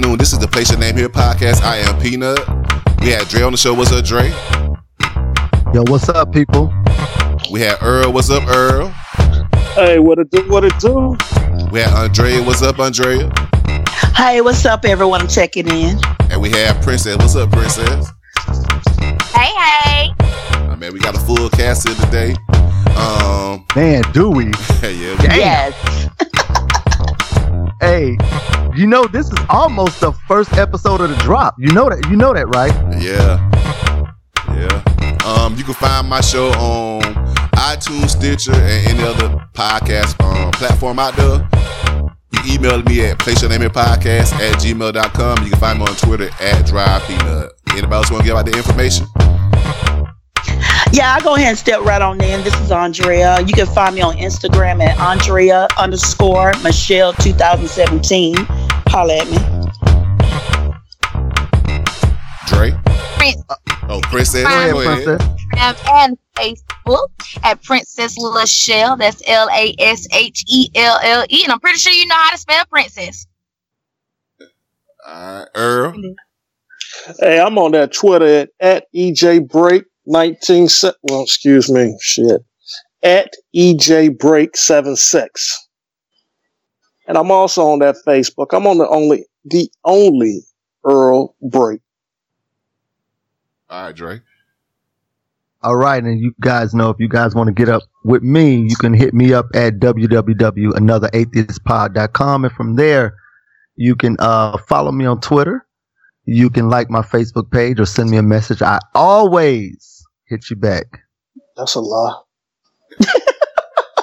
afternoon. This is the Place Your Name Here podcast. I am Peanut. We had Dre on the show. What's up, Dre? Yo, what's up, people? We had Earl. What's up, Earl? Hey, what it do? What it do? We had Andrea. What's up, Andrea? Hey, what's up, everyone? I'm checking in. And we have Princess. What's up, Princess? Hey, hey. Oh, man, we got a full cast here today. Um, Man, do we? yeah, we- Damn. Yes. Hey, you know this is almost the first episode of the drop. You know that. You know that, right? Yeah. Yeah. Um, you can find my show on iTunes, Stitcher, and any other podcast um, platform out there. You email me at placeyournameherepodcast at gmail.com. You can find me on Twitter at DrivePeanut. Anybody else want to give out the information? Yeah, I'll go ahead and step right on in. This is Andrea. You can find me on Instagram at Andrea underscore Michelle 2017. Holla at me. Dre? Prince uh, Oh, Princess. Go ahead, Go ahead. princess. Instagram and Facebook at Princess Lashelle. That's L A S H E L L E. And I'm pretty sure you know how to spell princess. All right. Earl. Mm-hmm. Hey, I'm on that Twitter at, at EJ Break 19. se- Well, excuse me. Shit. At EJ Break 76. And I'm also on that Facebook. I'm on the only, the only Earl Break. All right, Dre. All right, and you guys know if you guys want to get up with me, you can hit me up at www.anotheratheistpod.com, and from there, you can uh, follow me on Twitter. You can like my Facebook page or send me a message. I always hit you back. That's a lie.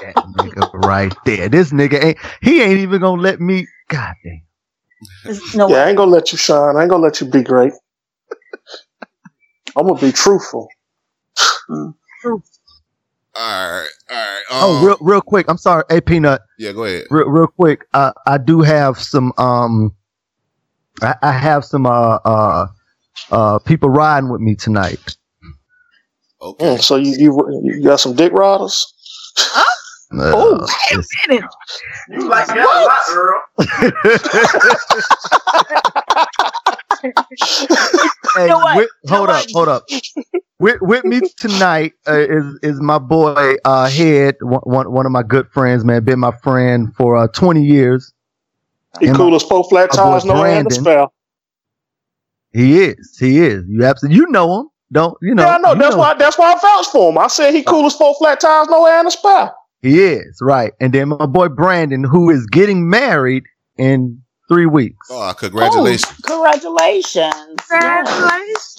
That nigga right there. This nigga ain't. He ain't even gonna let me. God damn. There's No, Yeah, I ain't gonna let you shine. I ain't gonna let you be great. I'm gonna be truthful. All right. All right. Um, Oh, real, real quick. I'm sorry. Hey, Peanut. Yeah, go ahead. real, real quick, uh, I do have some, um, I, I have some, uh, uh, uh, people riding with me tonight. Okay. Mm, so you, you you got some dick riders? Uh, Oh, Wait a minute. You like that a lot, Earl. hey, know with- You know hold up, what? hold up. with, with me tonight uh, is is my boy uh, Head, one, one one of my good friends, man. Been my friend for uh, twenty years. He And uh, cool as four flat tires, no hand to Brandon. spell. He is, he is. You absolutely, you know him, don't you know? yeah, I know. you That's why. That's why I vouched for him. I said he cool as four flat tires, no hand to spell. he is right. And then my boy Brandon, who is getting married in three weeks. Oh, congratulations. Oh, congratulations. Yes. Congratulations.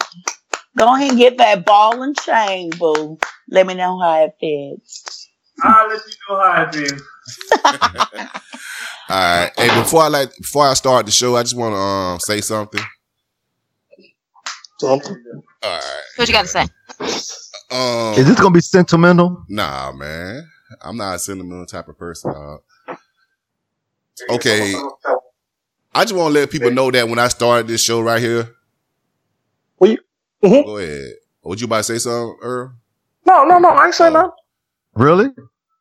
Go ahead and get that ball and chain, boo. Let me know how it fits. I'll let you know how it is. All right. Hey, before I like before I start the show, I just want to um say something. Something. All right. What you got to say? Um, Is this gonna be sentimental? nah, man. I'm not a sentimental type of person. dog. Okay. I just want to let people know that when I started this show right here, Well, you, Mhm. go ahead. Would you about to say something, Earl? No, no, no. I ain't saying nothing. Really?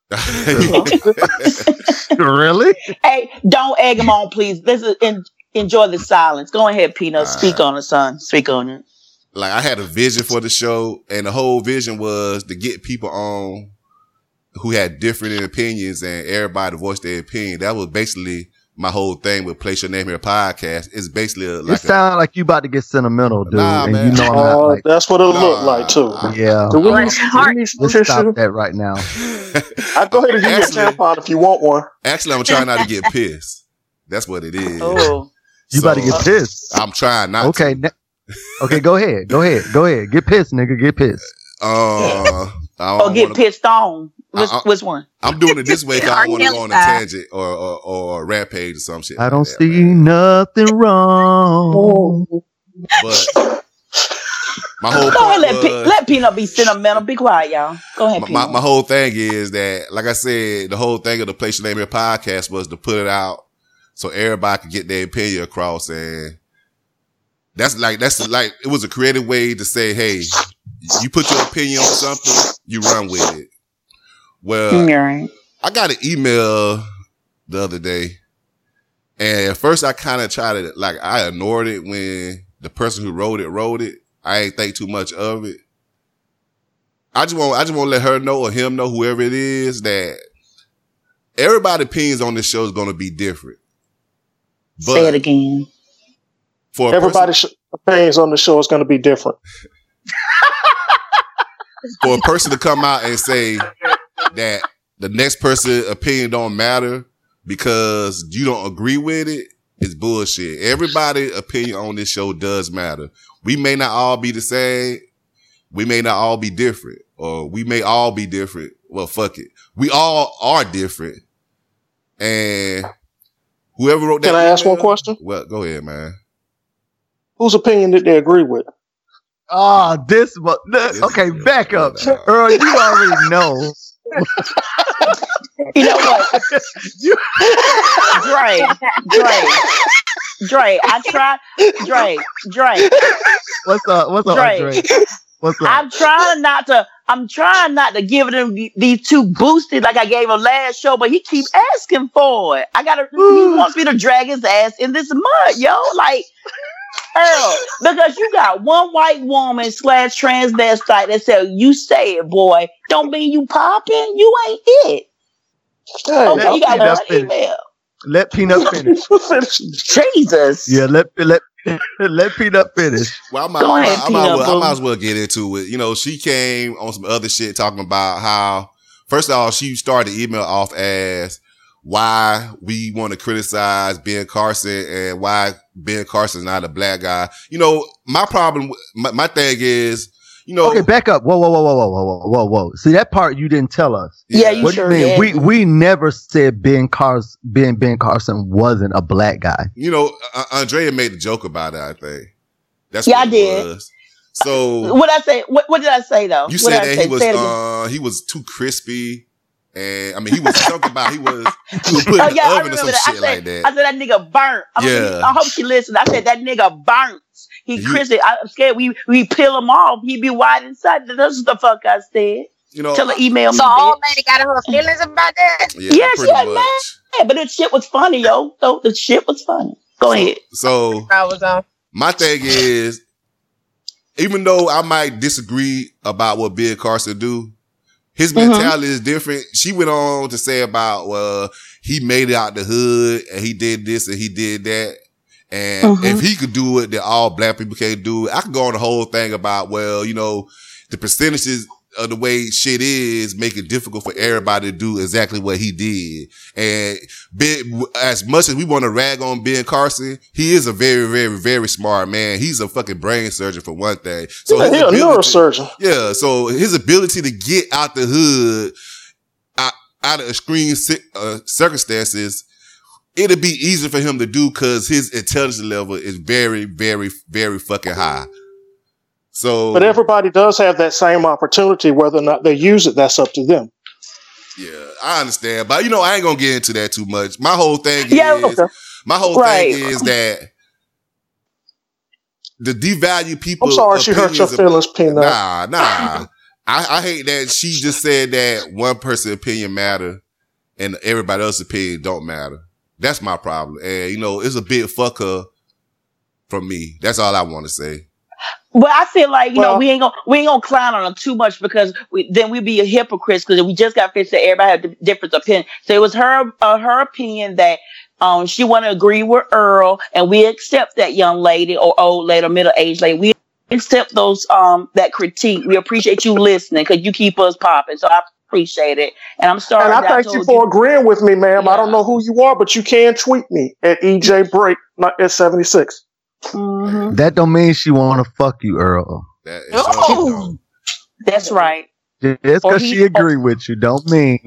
really? Hey, don't egg him on, please. This is en- enjoy the silence. Go ahead, Peanut. Speak on it, son. Speak on it. like I had a vision for the show, and the whole vision was to get people on who had different opinions and everybody to voice their opinion. That was basically my whole thing with Place Your Name Here podcast. It's basically a, it like a, sounds like you about to get sentimental, dude. Nah, and man. you know I'm not Uh, like, that's what it'll Nah, look like too. Yeah. Do we Well, need, it's do we hard. need some Let's tissue? stop that right now. I go ahead and give you a tampon if you want one. Actually, I'm trying not to get pissed. That's what it is. Oh, You about to get pissed. I'm trying not Okay. ne- okay, go ahead. Go ahead. Go ahead. Get pissed, nigga. Get pissed. to. Uh, I or don't get wanna- pissed on. Which, Uh-uh. which one? I'm doing it this way because I don't want to go on a tangent or, or, or a rampage or some shit. I like don't that, see man. nothing wrong. But my whole Go point ahead, let, Pe- was, let Peanut be sentimental. Be quiet, y'all. Go ahead, my, Peanut. my, my whole thing is that, like I said, the whole thing of the Place Your Name Here podcast was to put it out so everybody could get their opinion across. And that's like, that's like, it was a creative way to say, hey, you put your opinion on something, you run with it. Well, right. I got an email the other day And at first I kind of tried to, like, I ignored it when the person who wrote it wrote it. I ain't think too much of it. I just want, I just want to let her know or him know, whoever it is, that everybody opinions on this show is going to be different. Say it again. For a person- Everybody's opinions on the show is going to be different. for a person to come out and say that the next person's opinion don't matter because you don't agree with it is bullshit. Everybody' opinion on this show does matter. We may not all be the same. We may not all be different or we may all be different. Well, fuck it. We all are different. And whoever wrote that. Can I ask one question? Well, go ahead, man. Whose opinion did they agree with? Ah, this was okay. Back up, Earl. You already know. You know what? You- Dre, Dre, Dre. I tried, Dre, Dre, What's up? What's up, Dre. Andre? What's up? I'm trying not to. I'm trying not to give them these two boosted like I gave him last show, but he keep asking for it. I gotta. he wants me to drag his ass in this mud, yo. Like Earl, because you got one white woman slash transvestite that said you say it, boy. Don't mean you popping. You ain't it. Hey, Okay, you got that's one it. email. Let Peanut finish. Jesus. Yeah, let let let Peanut finish. Well, I might, Go I, might, ahead, I, might Peanut well, I might as well get into it. You know, she came on some other shit talking about how, first of all, she started the email off as why we want to criticize Ben Carson and why Ben Carson's not a black guy. You know, my problem, my, my thing is, you know, Okay, back up. Whoa, whoa, whoa, whoa, whoa, whoa, whoa, whoa. See that part you didn't tell us. Yeah, you What sure you mean? did. We we never said Ben Carson Ben Ben Carson wasn't a black guy. you know, uh, Andrea made a joke about it, I think. That's Yeah, what I did. was. So What I say? What, what did I say though? you what said that say? he was, Say it again. uh, he was too crispy. And I mean, he was talking about he was, he was put Oh in the oven or some that. Shit said, like that. I said that nigga burnt. I, Yeah. I hope she listened. I said that nigga burnt. He You- crispy. I'm scared we we peel him off. He be white inside. That's what the fuck I said. You know, Tell her email me. So old bitch. lady got her feelings about that. yeah, Yeah, she pretty had much. Yeah, but the shit was funny, yo. So the shit was funny. Go ahead. So I was on. my thing is, even though I might disagree about what Bill Carson do, his Mhm. mentality is different. She went on to say about, well, he made it out the hood and he did this and he did that. And Mhm. if he could do it, then all black people can't do it. I could go on the whole thing about, well, you know, the percentages of the way shit is make it difficult for everybody to do exactly what he did. And ben, as much as we want to rag on Ben Carson, he is a very, very, very smart man. He's a fucking brain surgeon for one thing. So yeah, his he a neurosurgeon. yeah, so his ability to get out the hood, out, out of extreme uh, circumstances, it'll be easy for him to do because his intelligence level is very, very, very fucking high. So, But everybody does have that same opportunity. Whether or not they use it, that's up to them. yeah, I understand, but you know, I ain't gonna get into that too much. My whole thing Yeah, is, okay. my whole Right. thing is that the devalue people. I'm sorry she hurt your feelings, Peanut. Nah, nah. I, I hate that she just said that one person's opinion matter and everybody else's opinion don't matter. That's my problem. And you know, it's a big fucker from me. That's all I want to say. But I feel like you know we ain't gonna we ain't gonna clown on her too much because we, then we'd be a hypocrite because we just got finished that everybody had di- different opinion. So it was her uh, her opinion that um she want to agree with Earl and we accept that young lady or old lady or middle aged lady. We accept those um that critique. We appreciate you listening because you keep us popping. So I appreciate it. And I'm sorry. And I thank you for agreeing with me, ma'am. I don't know who you are, but you can tweet me at EJ Break at 76. Mhm. That don't mean she want to fuck you, Earl. That is Oh. That's right. Just because he- she agree with you, don't mean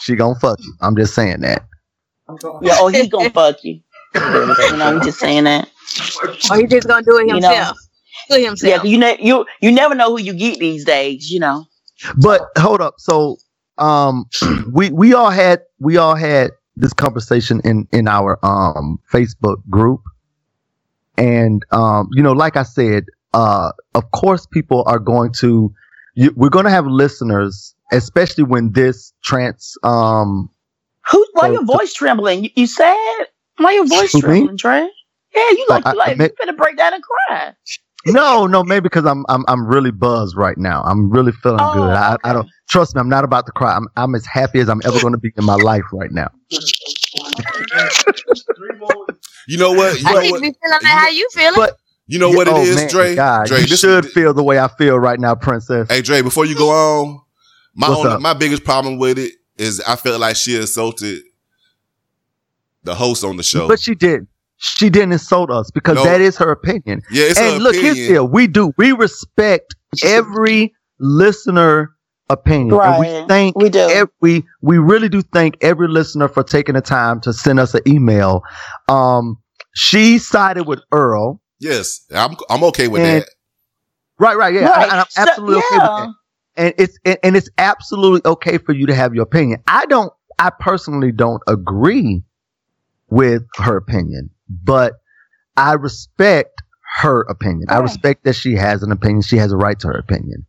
she gonna fuck you. I'm just saying that. Yeah. Oh, he's gonna fuck you. You know, I'm just saying that. Or he just gonna do it You know. himself. Do it Yeah, you ne- you you never know who you get these days. You know. But hold up. So, um, we we all had we all had this conversation in in our um Facebook group, and um, you know, like I said, uh, of course, people are going to you, we're going to have listeners, especially when this trans um Who? Why So- your voice trembling? You, you sad? Why your voice trembling, Trey? Yeah, you like I- you like I you finna break down and cry. No, no, maybe because I'm I'm I'm really buzzed right now. I'm really feeling Oh, good. I, I don't trust me. I'm not about to cry. I'm I'm as happy as I'm ever going to be in my life right now. Three more. You know what? You I know need what? to be feeling how you feeling. But You know what it oh, is, man, Dre? God, Dre, you this should feel the way I feel right now, Princess. Hey Dre, before you go on, my What's only, up? my biggest problem with it is I felt like she insulted the host on the show. But she did. She didn't insult us because No. that is her opinion. yeah, it's and her look, here's the deal. We do. We respect every listener opinion. And we Right. thank We do. ev- we we really do thank every listener for taking the time to send us an email. Um, she sided with Earl. Yes, I'm I'm okay with And- that. Right, right, yeah. Right. And I'm So, absolutely okay with that. And it's and, and it's absolutely okay for you to have your opinion. I don't I personally don't agree with her opinion, but I respect her opinion. I respect that she has an opinion. She has a right to her opinion.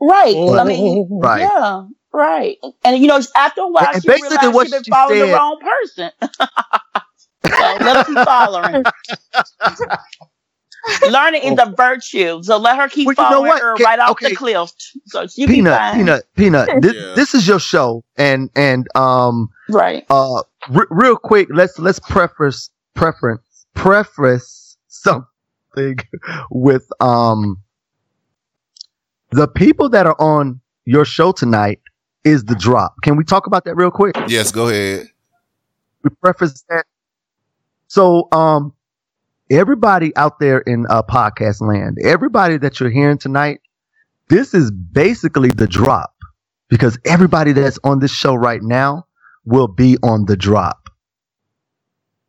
Right. I mean, Right. yeah, right. And you know, after a while, And- and she basically realized what she been she following said- the wrong person. so let her keep following. Learning is a virtue, so let her keep Well, you know following her Can- right off okay. the cliff. So she be Peanut, fine. peanut, peanut. This, Yeah. this is your show, and and um Right. uh re- real quick, let's let's preface preference preface something with um the people that are on your show tonight is the drop. Can we talk about that real quick? Yes, go ahead. We preface that. So um everybody out there in uh podcast land, everybody that you're hearing tonight, this is basically the drop because everybody that's on this show right now will be on the drop.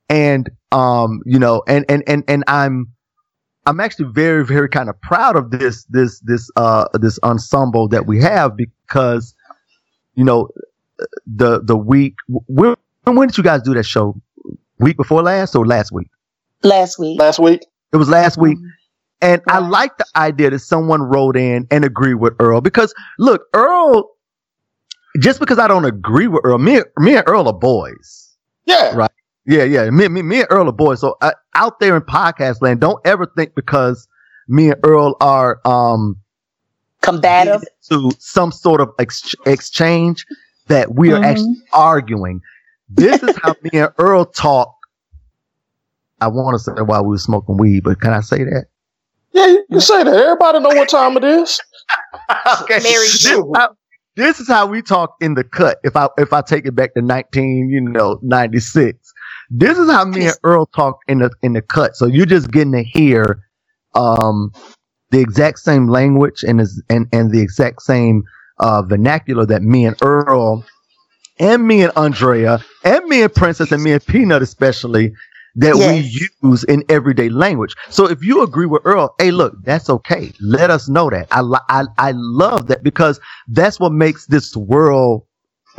And um, you know, and and and and I'm I'm actually very very kind of proud of this this this uh this ensemble that we have because you know the the week when when did you guys do that show? Week before last or last week? Last week. Last week. It was last week. And I like the idea that someone wrote in and agreed with Earl because look, Earl, just because I don't agree with Earl, me, me and Earl are boys. Yeah. Right. Yeah, yeah. Me, me, me and Earl are boys. So uh, out there in podcast land, don't ever think because me and Earl are um Combative. to some sort of ex- exchange that we are Mhm. actually arguing. This is how me and Earl talk. I want to say while we were smoking weed, but can I say that? Yeah, you can say that. Everybody know what time it is. okay. Very this, how, this is how we talk in the cut. If I if I take it back to nineteen, you know, ninety six. This is how me and Earl talk in the in the cut. So you're just getting to hear um the exact same language and is and, and the exact same uh vernacular that me and Earl and me and Andrea and me and Princess and me and Peanut especially that we use in everyday language. So if you agree with Earl, hey, look, that's okay. Let us know that. I, I, I love that because that's what makes this world,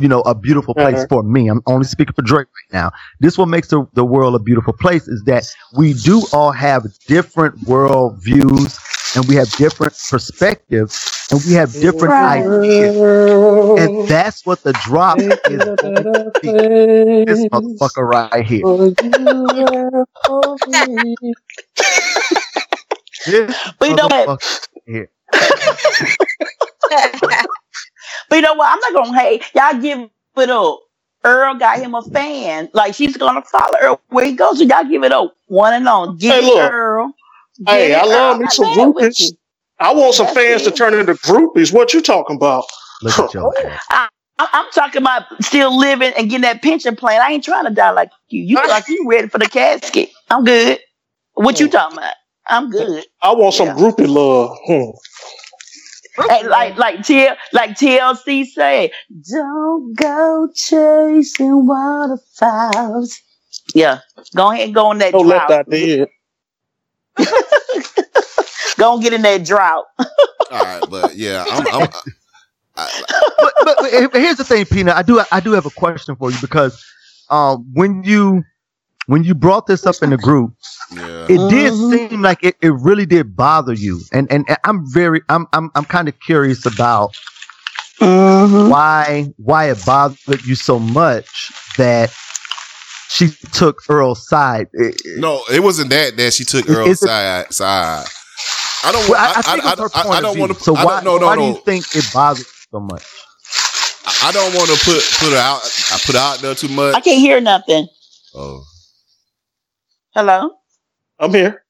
you know, a beautiful place Mhm. for me. I'm only speaking for Drake right now. This what makes the, the world a beautiful place is that we do all have different world views and we have different perspectives and we have different Right. ideas. And that's what the drop is going. This motherfucker right here. This But you know what? here. But you know what? I'm not gonna hate. Y'all give it up. Earl got him a fan. Like she's gonna follow Earl where he goes. So y'all give it up. One and on. Give Hey, it look. Earl. Hey, Give I love Earl. me some not mad with groupies. I want some That's fans to turn into groupies. What you talking about? Look at your. I- I'm talking about still living and getting that pension plan. I ain't trying to die like you. You like you ready for the casket. I'm good. What you talking about? I'm good. I want some Yeah. groupie love. Hmm. Hey, like like T like TLC say, don't go chasing waterfalls. Yeah, go ahead and go on that Don't let drought. that. Go and get in that drought. All right, but yeah, I'm, I'm I, but, but, but here's the thing, Peanut. I do I do have a question for you because um, when you when you brought this up in the group, yeah. it did Mhm. seem like it, it really did bother you, and and I'm very I'm I'm I'm kind of curious about Mm-hmm. why why it bothered you so much that she took Earl's side. It- it- No, it wasn't that that she took Earl's side. side. I don't. well, I, I I, think I, it's her I, point I of don't view. want to. So why, don't, no, no, why no. do you think it bothers you so much? I I don't want to put put her out. I put her out there too much. I can't hear nothing. Oh, Hello? I'm here.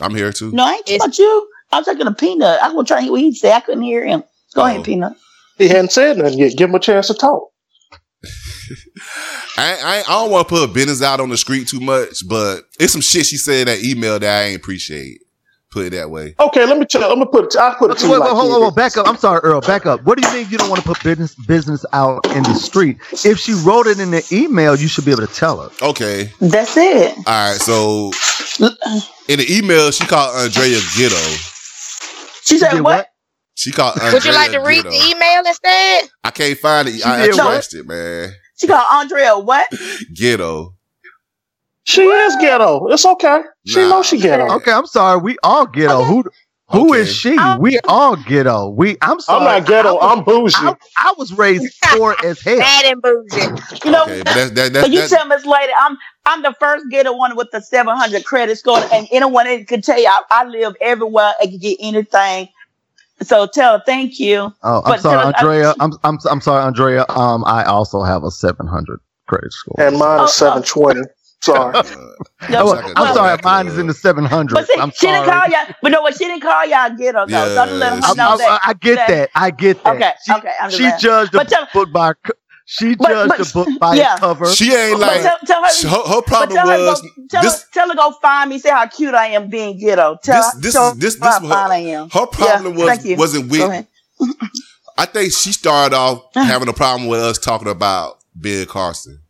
I'm here too. No, I ain't talking It's- about you. I was talking to Peanut. I was trying to hear what he said. I couldn't hear him. Go Oh. ahead, Peanut. He hadn't said nothing yet. Give him a chance to talk. I, I, I don't want to put her business out on the street too much, but it's some shit she said in that email that I ain't appreciate. Put it that way. Okay, let me tell. I'm gonna put it. I'll put it Wait, to wait, you like hold, this. hold, hold, back up. I'm sorry, Earl. Back up. What do you mean you don't want to put business business out in the street? If she wrote it in the email, you should be able to tell her. Okay. That's it. All right. So in the email, she called Andrea ghetto. She said did what? what? She called Andrea Would you like to read ghetto. the email instead? I can't find it. I, I did what? trashed it, man. She called Andrea what? Ghetto. She is ghetto. It's okay. She Nah. knows she ghetto. Okay, I'm sorry. We all ghetto. Who who is Okay. she? I'm- we all ghetto. We I'm I'm not ghetto. I was, I'm bougie. I, I was raised poor as hell. Bad and bougie. You know, Okay, but that's that, so that, you that, tell Miss Lady, I'm I'm the first ghetto one with the 700 credit score, and anyone that can tell you I, I live everywhere and can get anything. So tell her thank you. Oh, I'm But sorry, tell Andrea. I'm I'm I'm sorry, Andrea. Um, I also have a 700 credit score. and mine Oh, is seven twenty. Sorry. uh, No, Oh, like a- I'm sorry, mine is in the 700. But see, I'm she didn't call y'all. But no, what she didn't call y'all ghetto though. so I'm letting Yeah, her I'm- know I'm- that. I get that- that. I get that. Okay, She, okay, I'm she just- judged the But tell- book by co- she But- judged but- the book by yeah. its cover. She ain't like tell, tell her. her, her problem tell her, was go, tell, this. her, tell her go find me. Say how cute I am being ghetto. Tell This her, this tell is this her this how fine I am. her problem Yeah, was wasn't with. I think she started off having a problem with us talking about Ben Carson.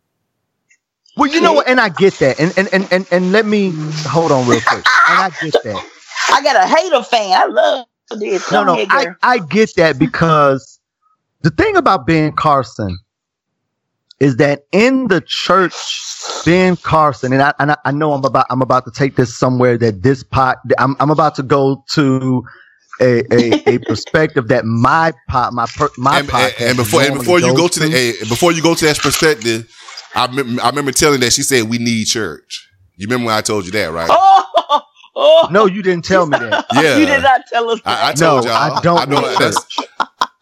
Well, you know what? And I get that. And and and and, and let me hold on real quick. And I get that. I got a hater fan. I love this. No, Go no, ahead, I. I get that because the thing about Ben Carson is that in the church, Ben Carson, and I, and I, I know I'm about I'm about to take this somewhere that this pot I'm I'm about to go to a a, a perspective that my pot my per, my and, and, podcast and before and before you go goes to the eh, before you go to that perspective, I remember, I remember telling that she said we need church. You remember when I told you that, right? Oh, oh. no, you didn't tell me that. Yeah. you did not tell us. I, I told No, y'all. I don't know need that's.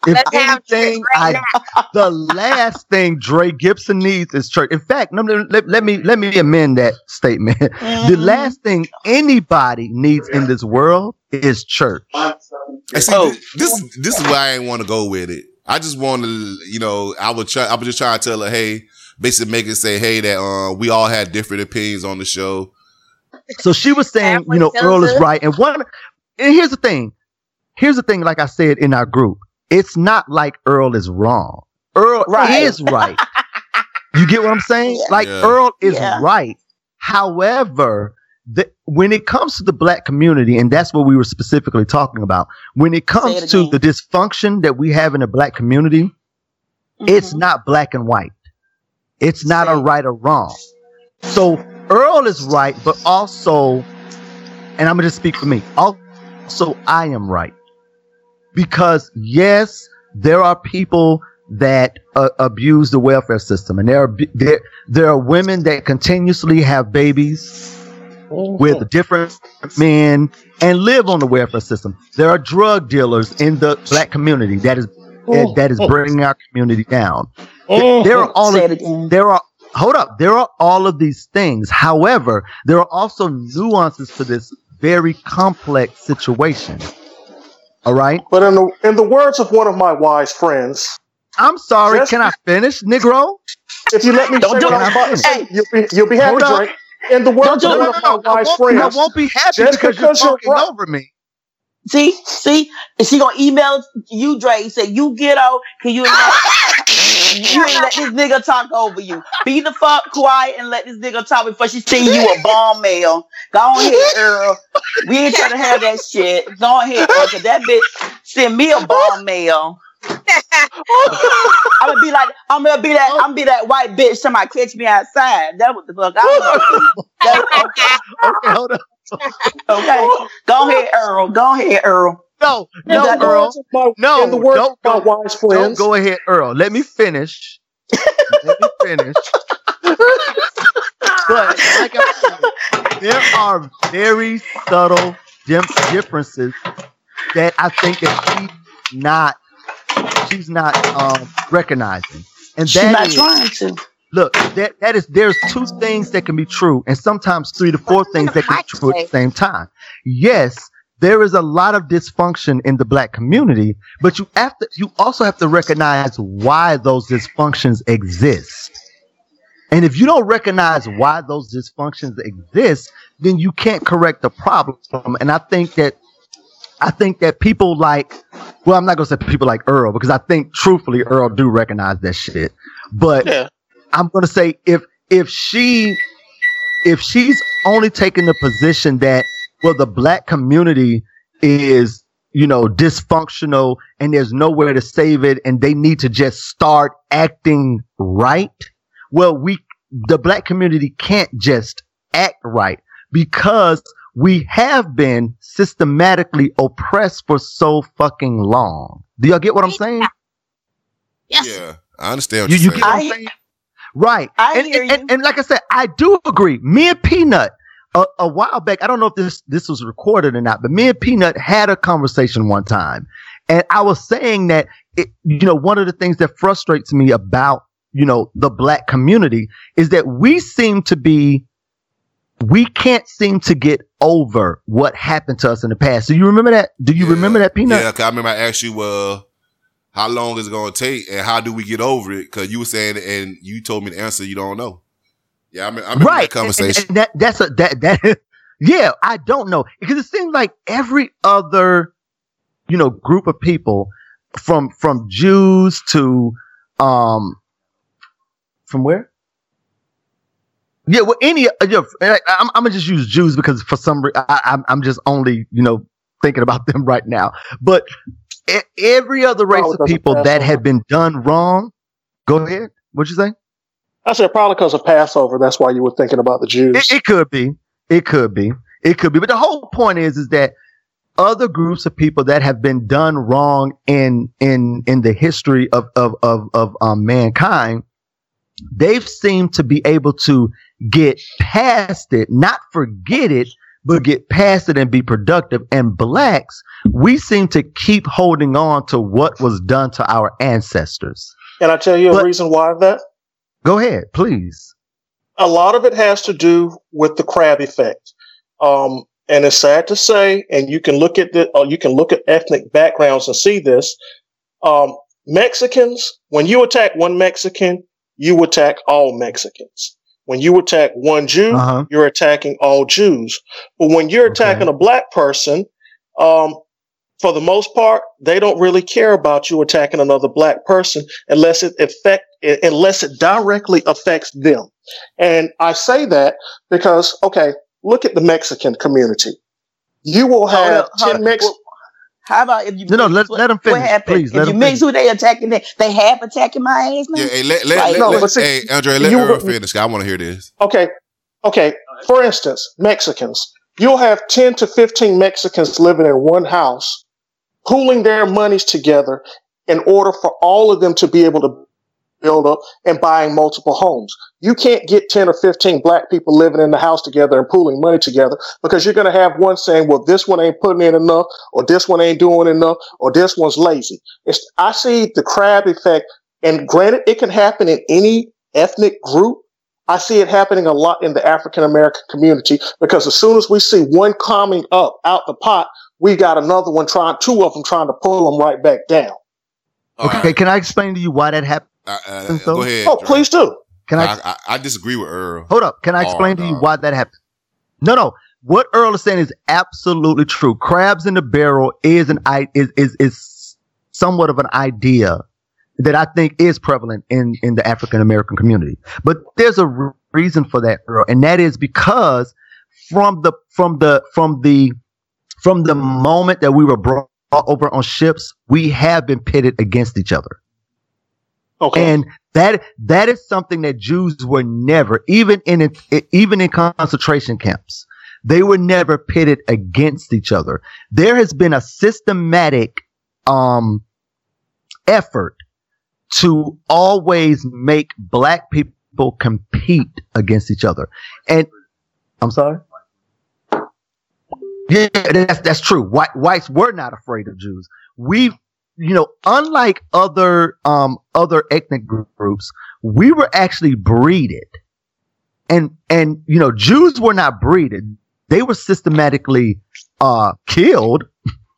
If Let's anything, right I the last thing Dre Gibson needs is church. In fact, no, no, let, let me let me amend that statement. The Mhm. last thing anybody needs in this world is church. See, Oh. this this is why I ain't want to go with it. I just want to, you know, I would try. I was just trying to tell her, hey, basically make it say, hey, that uh, we all had different opinions on the show. So she was saying, you know, Earl is right. And one, and here's the thing. Here's the thing. Like I said in our group, it's not like Earl is wrong. Earl Right. is right. you get what I'm saying? Yeah. Like Yeah. Earl is Yeah. right. However, the, when it comes to the black community, and that's what we were specifically talking about, when it comes it to the dysfunction that we have in the black community, it's Mhm. not black and white. It's not a right or wrong. So Earl is right, but also, and I'm gonna just speak for me. Also, I am right because yes, there are people that uh, abuse the welfare system, and there are there there are women that continuously have babies with different men and live on the welfare system. There are drug dealers in the black community that is that is bringing our community down. Oh. There are all Say of it again. there are hold up there are all of these things however there are also nuances to this very complex situation all right But in the in the words of one of my wise friends, i'm sorry Just- can i finish negro if you let me Don't say do what it. I'm about to say, Hey. you'll be you'll be happy, Hold. Drake. In the words Don't of do one it. of my I wise won't, I won't be happy Just because, because you're you're talking right. over me See, see, and she gonna email you, Dre. Say you get out, cause you ain't let, you ain't let this nigga talk over you. Be the fuck quiet and let this nigga talk before she send you a bomb mail. Go on ahead, Earl. We ain't trying to have that shit. Go ahead, Earl, cause that bitch send me a bomb mail. I'm gonna be like, I'm gonna be that, I'm gonna be that white bitch. Somebody catch me outside. That what the fuck gonna do. That- okay hold up Okay, go ahead, Earl. Go ahead, Earl. No no the earl my, No, the words don't go- wise don't friends, go ahead earl let me finish let me finish but like I said, there are very subtle differences that I think that she's not she's not um, recognizing, and She's that not is- trying to. look that that is there's two things that can be true, and sometimes three to four things that can be true at the same time. Yes. There is a lot of dysfunction in the black community, but you have to, you also have to recognize why those dysfunctions exist. And if you don't recognize why those dysfunctions exist, then you can't correct the problem. And I think that I think that people like well, I'm not gonna say people like Earl because I think truthfully Earl do recognize that shit. But Yeah. I'm gonna say if if she if she's only taking the position that well the black community is you know dysfunctional and there's nowhere to save it and they need to just start acting right well we the black community can't just act right because we have been systematically oppressed for so fucking long do y'all get what i'm saying Yes. Yeah, I understand what you, you, you are get what saying. I'm saying? Right. I and, hear and, and, you. and like I said, I do agree. Me and Peanut, a, a while back, I don't know if this, this was recorded or not, but me and Peanut had a conversation one time. And I was saying that, it, you know, one of the things that frustrates me about, you know, the black community is that we seem to be, we can't seem to get over what happened to us in the past. Do you remember that? Do you Yeah. remember that, Peanut? Yeah, 'cause I remember I asked you, uh, how long is it going to take and how do we get over it? Because you were saying, and you told me the answer you don't know. Yeah, I remember, I remember right that conversation. And, and that that's a that that yeah i don't know because it seems like every other you know group of people from from jews to um from where? Yeah well any uh, yeah, I'm, I'm gonna just use jews because for some reason i'm i'm just only you know thinking about them right now. But every other race Probably of people that have been done wrong go ahead what'd you say I said probably because of Passover. That's why you were thinking about the Jews. It, it could be. It could be. It could be. But the whole point is, is that other groups of people that have been done wrong in in in the history of of of of um, mankind, they've seemed to be able to get past it, not forget it, but get past it and be productive. And blacks, we seem to keep holding on to what was done to our ancestors. and I tell you a reason why that. Go ahead, please. a lot of it has to do with the crab effect. Um, and it's sad to say, and you can look at the, uh, you can look at ethnic backgrounds and see this. Um, Mexicans, when you attack one Mexican, you attack all Mexicans. When you attack one Jew, Uh-huh. you're attacking all Jews. But when you're Okay. attacking a black person, um, for the most part, they don't really care about you attacking another black person unless it affect, unless it directly affects them. And I say that because, okay, look at the Mexican community. You will Hold have up, hold 10 up. Mex- Well, How about if you No, no, let- what- let 'em what finish, happened? please, let If you 'em mix finish. who they attacking, they they half attacking my ass now. Yeah, hey, let, let, Like, let, no, let- see, hey, Andre, let you- her finish. 'cause I want to hear this. Okay. Okay. For instance, Mexicans. You'll have 10 to 15 Mexicans living in one house, pooling their monies together in order for all of them to be able to build up and buying multiple homes. You can't get 10 or 15 black people living in the house together and pooling money together because you're going to have one saying, well, this one ain't putting in enough or this one ain't doing enough or this one's lazy. It's, I see the crab effect and granted, it can happen in any ethnic group. I see it happening a lot in the African American community because as soon as we see one coming up out the pot, we got another one trying, two of them trying to pull them right back down. All Okay, right. can I explain to you why that happened? Uh, uh, so- go ahead. Oh, Dre. please do. Can I I, I, disagree with Earl. hold up? Can I Oh, explain to you why that happened? No, no. What Earl is saying is absolutely true. Crabs in the barrel is an i is is is somewhat of an idea that I think is prevalent in in the African American community. But there's a re- reason for that, Earl, and that is because from the from the from the from the moment that we were brought over on ships, we have been pitted against each other. Okay. And that that is something that Jews were never, even in even in concentration camps, they were never pitted against each other. There has been a systematic um, effort to always make black people people compete against each other. And I'm sorry. Yeah, that's that's true. White whites were not afraid of Jews. We, you know, unlike other um other ethnic groups, we were actually breeded, and and you know, Jews were not breeded. They were systematically uh killed.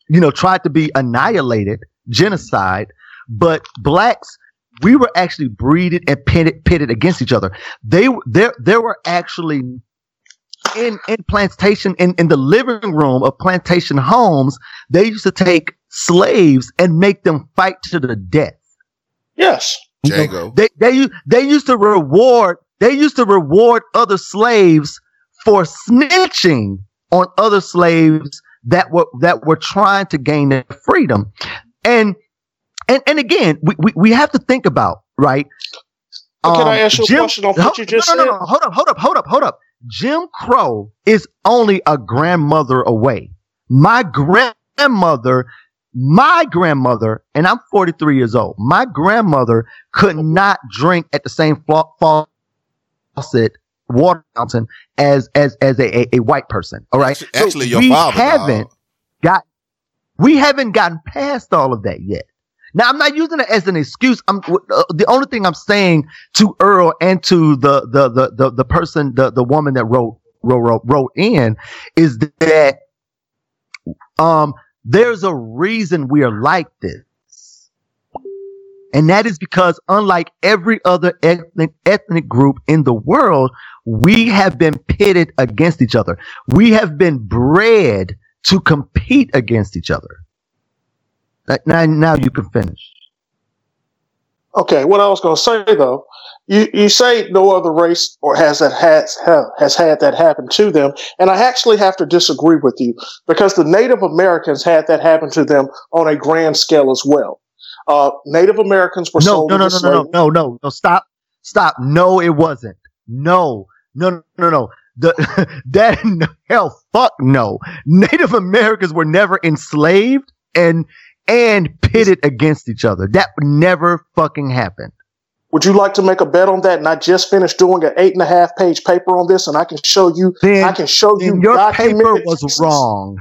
You know, tried to be annihilated, genocide. But blacks, we were actually breeded and pitted, pitted against each other. They there there were actually in in plantation in, in the living room of plantation homes, they used to take slaves and make them fight to the death. Yes. You Django. They they u- they used to reward they used to reward other slaves for snitching on other slaves that were that were trying to gain their freedom. And and and again, we we, we have to think about, right? But can Um, I ask you a Jim- question on what Hold- you just no, no, no, no. Hold up, hold up, hold up, hold up. Jim Crow is only a grandmother away. My grandmother, my grandmother, and I'm 43 years old. My grandmother could not drink at the same faucet water fountain as as as a, a, a white person. All right. Actually, actually So your we father. haven't dog. got we haven't gotten past all of that yet. Now I'm not using it as an excuse. I'm uh, the only thing I'm saying to Earl and to the the the the, the person the the woman that wrote wrote wrote, wrote in is that um there's a reason we are like this. And that is because unlike every other ethnic ethnic group in the world, we have been pitted against each other. We have been bred to compete against each other. Now, now you can finish. Okay, what I was going to say though, you, you say no other race or has that has ha- has had that happen to them, and I actually have to disagree with you because the Native Americans had that happen to them on a grand scale as well. Uh, Native Americans were No, sold no, no, no, no, no, no, no, no. Stop, stop. No, it wasn't. No, no, no, no. No. The that hell, fuck no. Native Americans were never enslaved and and pitted against each other. That never fucking happened. Would you like to make a bet on that? And I just finished doing an eight and a half page paper on this, and I can show you. Then, I can show you your paper was cases. wrong.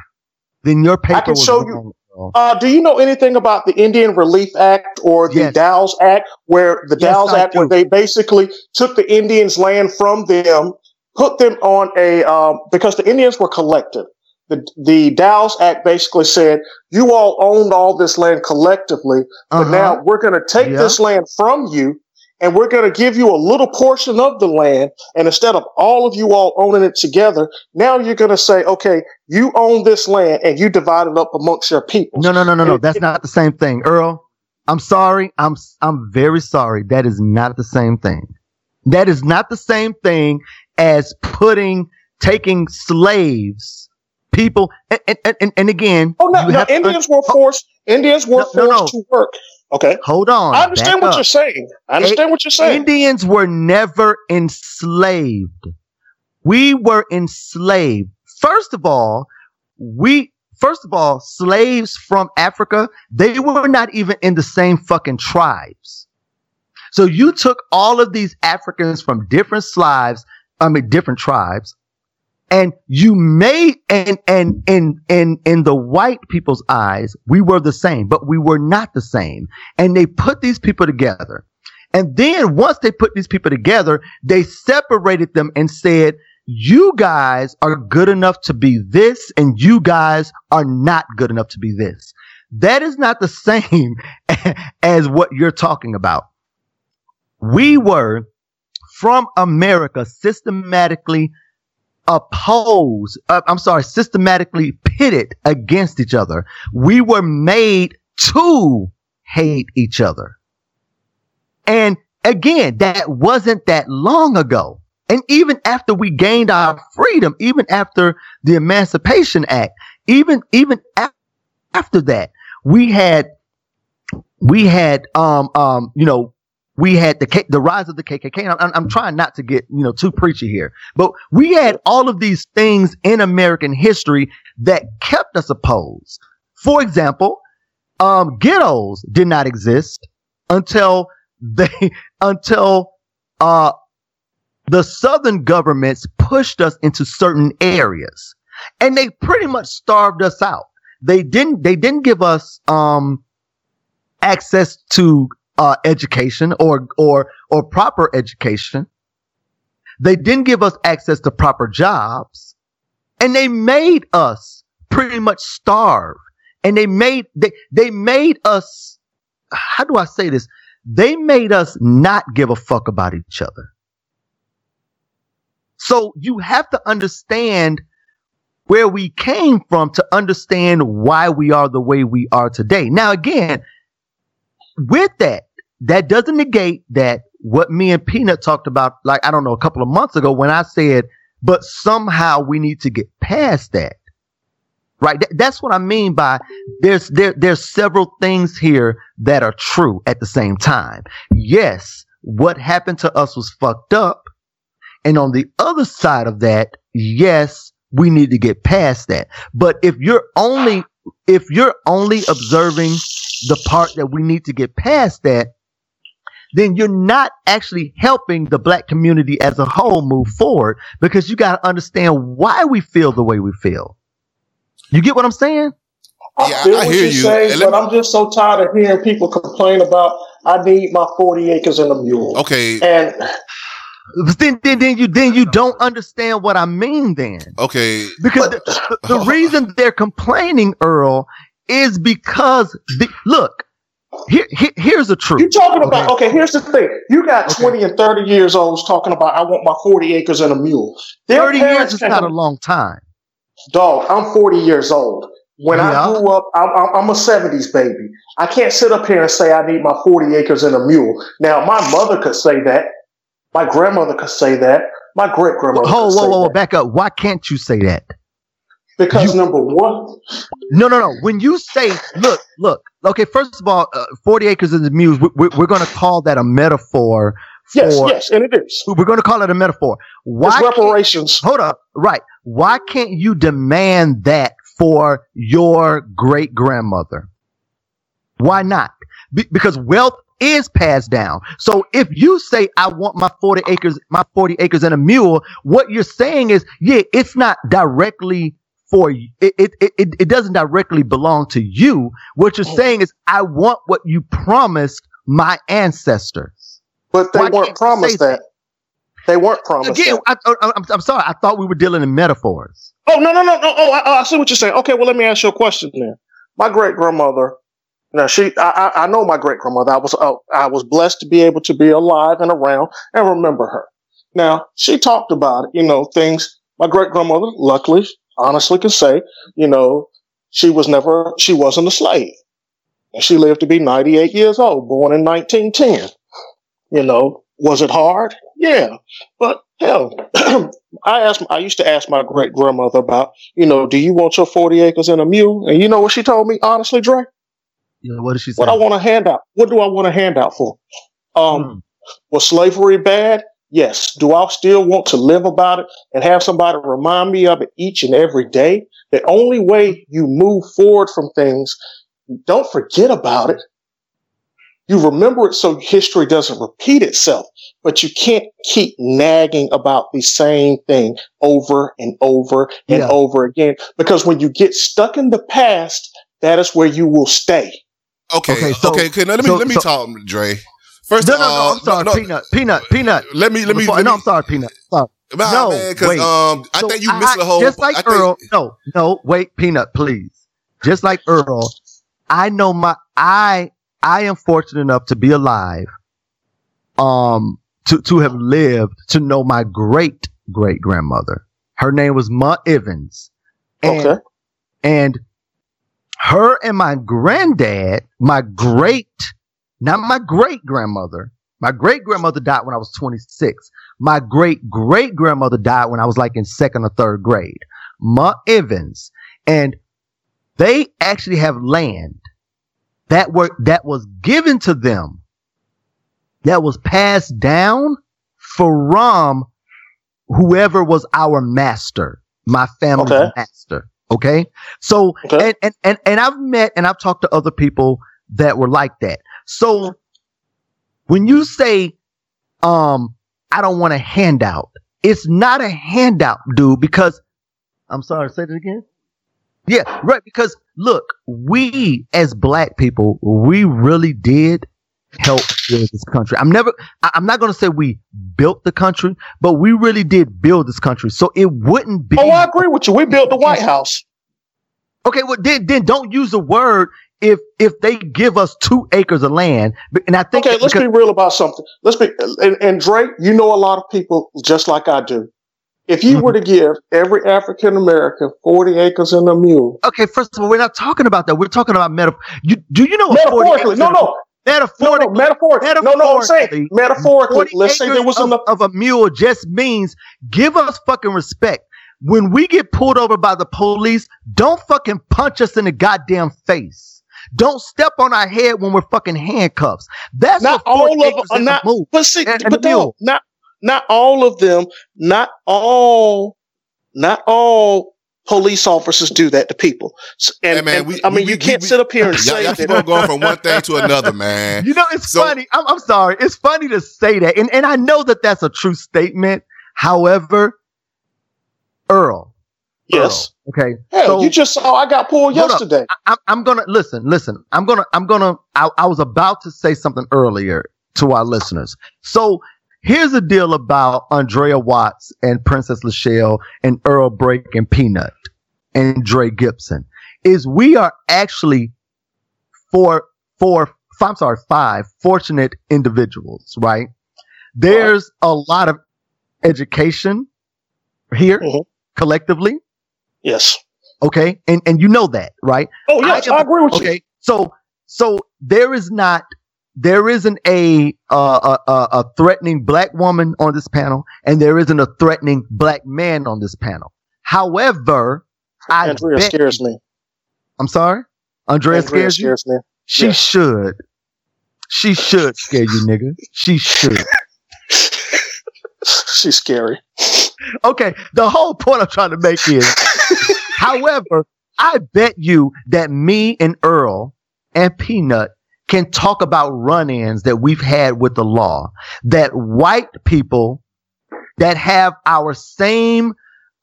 Then your paper I can was show you- wrong. Earl. Uh, do you know anything about the Indian Relief Act or the Yes. Dawes Act, where the Yes, Dawes I Act, where they basically took the Indians' land from them, put them on a um, because the Indians were collective. The the Dawes Act basically said you all owned all this land collectively, but Uh-huh. now we're going to take Yeah. this land from you. And we're going to give you a little portion of the land. And instead of all of you all owning it together, now you're going to say, okay, you own this land and you divide it up amongst your people. No, no, no, no, no. That's not the same thing, Earl. I'm sorry. I'm I'm very sorry. That is not the same thing. That is not the same thing as putting taking slaves, people, and and, and, and again, Oh no, no have to- Indians were forced. Indians were No, forced no. to work. Okay, hold on. I understand what up. you're saying. I understand what you're saying. Indians were never enslaved. We were enslaved. First of all, we, first of all, slaves from Africa, they were not even in the same fucking tribes. So you took all of these Africans from different tribes, I mean, different tribes, and you made, and, and, in, in, in the white people's eyes, we were the same, but we were not the same. And they put these people together. And then once they put these people together, they separated them and said, you guys are good enough to be this and you guys are not good enough to be this. That is not the same as what you're talking about. We were from America systematically opposed, uh, I'm sorry, systematically pitted against each other. We were made to hate each other. And again, that wasn't that long ago. And even after we gained our freedom, even after the Emancipation Act, even, even af- after that, we had, we had, um, um, you know, we had the K- the rise of the KKK. I'm, I'm trying not to get you know too preachy here, but we had all of these things in American history that kept us opposed. For example, um, ghettos did not exist until they until uh the southern governments pushed us into certain areas and they pretty much starved us out. They didn't, they didn't give us, um, access to, uh, education or, or, or proper education. They didn't give us access to proper jobs and they made us pretty much starve and they made, they, they made us, how do I say this? They made us not give a fuck about each other. So you have to understand where we came from to understand why we are the way we are today. Now, again, with that, that doesn't negate that what me and Peanut talked about, like, I don't know, a couple of months ago when I said, but somehow we need to get past that. Right. Th- that's what I mean by there's, there, there's several things here that are true at the same time. Yes. What happened to us was fucked up. And on the other side of that, yes, we need to get past that. But if you're only, if you're only observing the part that we need to get past that, then you're not actually helping the black community as a whole move forward because you got to understand why we feel the way we feel. You get what I'm saying? I Yeah, feel I what hear you're you. saying, And let but I'm just so tired of hearing people complain about I need my 40 acres and a mule. Okay, And then, then, then you, then you don't understand what I mean then. okay. Because the, the, the reason they're complaining, Earl, is because the, look, here, here, here's the truth. you're talking about, Okay. here's the thing. You got Okay. 20 and 30 years olds talking about I want my 40 acres and a mule. Their 30 years is not a long time. Dog, I'm 40 years old. When Yeah. I grew up, I'm, I'm- a 70s baby. I can't sit up here and say I need my 40 acres and a mule. Now, my mother could say that. My grandmother could say that. My great grandmother Whoa, could whoa, say whoa, whoa, that. back up. Why can't you say that? Because You- number one, No, no, no. When you say, look, look, okay, first of all, uh, 40 acres is the muse. We, we, we're going to call that a metaphor for, yes, yes, and it is. we're going to call it a metaphor. Why It's reparations. hold up. Right. Why can't you demand that for your great grandmother? Why not? Be- because wealth is passed down. So if you say, I want my 40 acres, my 40 acres and a mule, what you're saying is, yeah, it's not directly for you. It, it, it, it doesn't directly belong to you. What you're saying is, I want what you promised my ancestors. But they Why weren't promised say that. They weren't promised Again, that. I, I'm sorry. I thought we were dealing in metaphors. Oh, no, no, no, no. Oh, I, I see what you're saying. Okay, well, let me ask you a question then. My great grandmother, now she, I, I know my great grandmother. I was, uh, I was blessed to be able to be alive and around and remember her. Now, she talked about you know, things. My great grandmother, luckily, honestly can say, you know, she was never, she wasn't a slave. And she lived to be 98 years old, born in 1910. You know, was it hard? Yeah. But hell, I asked, I used to ask my great grandmother about, you know, do you want your 40 acres and a mule? And you know what she told me, honestly, Dre? You know, what did she say? What I want a handout. What do I want a handout for? Um, Hmm. was slavery bad? Yes. Do I still want to live about it and have somebody remind me of it each and every day? The only way you move forward from things, don't forget about it. You remember it so history doesn't repeat itself, but you can't keep nagging about the same thing over and over and Yeah. over again. Because when you get stuck in the past, that is where you will stay. Okay, Okay, okay, so- okay. Now let me so- let me so- talk, Dre. First No, of no, no. all, I'm sorry, no, no, Peanut. Peanut. Peanut. Let me let me. Before- let no, I'm sorry, Peanut. Sorry. Nah, No, man, wait. um, I So think you missed the whole. Just like I think, Earl. No, no. Wait, Peanut, please. Just like Earl, I know my. I I am fortunate enough to be alive. Um, to to have lived to know my great great grandmother. Her name was Ma Evans. And, Okay. And her and my granddad, my great, not my great grandmother, my great grandmother died when I was 26. My great great grandmother died when I was like in second or third grade. Ma Evans. And they actually have land that were, that was given to them, that was passed down from whoever was our master, my family's Okay. master. Okay. So, Okay. and, and, and, and I've met and I've talked to other people that were like that. So when you say, um, I don't want a handout. It's not a handout, dude, because I'm sorry, say it again. Yeah, right. Because look, we as black people, we really did help build this country. I'm never, I- I'm not going to say we built the country, but we really did build this country. So it wouldn't be. Oh, I agree with you. We built the White House. Okay, well then, then don't use the word if if they give us two acres of land. And I think Okay, let's be real about something. Let's be and, and Drake, you know a lot of people just like I do. If you mm-hmm. were to give every African American forty acres and a mule, okay. First of all, we're not talking about that. We're talking about metaphor. You do you know what 40 metaphorically, acres no, of- no, no, metaphorically? no, metaphorically, no, no, I'm saying metaphorically. 40 Let's say there was of, enough. of a mule just means give us fucking respect. When we get pulled over by the police, don't fucking punch us in the goddamn face. Don't step on our head when we're fucking handcuffs. That's Not what all of them acres are is a not. move. But see, And- and but the no, not not all of them. Not all. Not all police officers do that to people. And, Hey, man, and, we- I mean, we- you we- can't we- sit up here and Y'all, say y'all keep on that. going from one thing to another, man. You know, it's So- funny. I'm, I'm sorry. It's funny to say that. And, and I know that that's a true statement. However, Earl. Yes. Earl, okay. Hell, so you just saw I got pulled yesterday. I, I'm, I'm gonna listen, listen. I'm gonna, I'm gonna, I, I was about to say something earlier to our listeners. So here's the deal about Andrea Watts and Princess Lashelle and Earl Break and Peanut and Dre Gibson is we are actually four, four, I'm sorry, five fortunate individuals, right? There's a lot of education here Mhm. collectively. Yes. Okay. And, and you know that, right? Oh yes, I I, agree with you. Okay, so so there is not there isn't a uh, a, a a threatening black woman on this panel, and there isn't a threatening black man on this panel. However, I Andrea bet, scares me. I'm sorry, Andrea Andrea scares you. me. She yeah. should. She should scare you, nigga. She should. She's scary. Okay, the whole point I'm trying to make is, however, I bet you that me and Earl and Peanut can talk about run-ins that we've had with the law that white people that have our same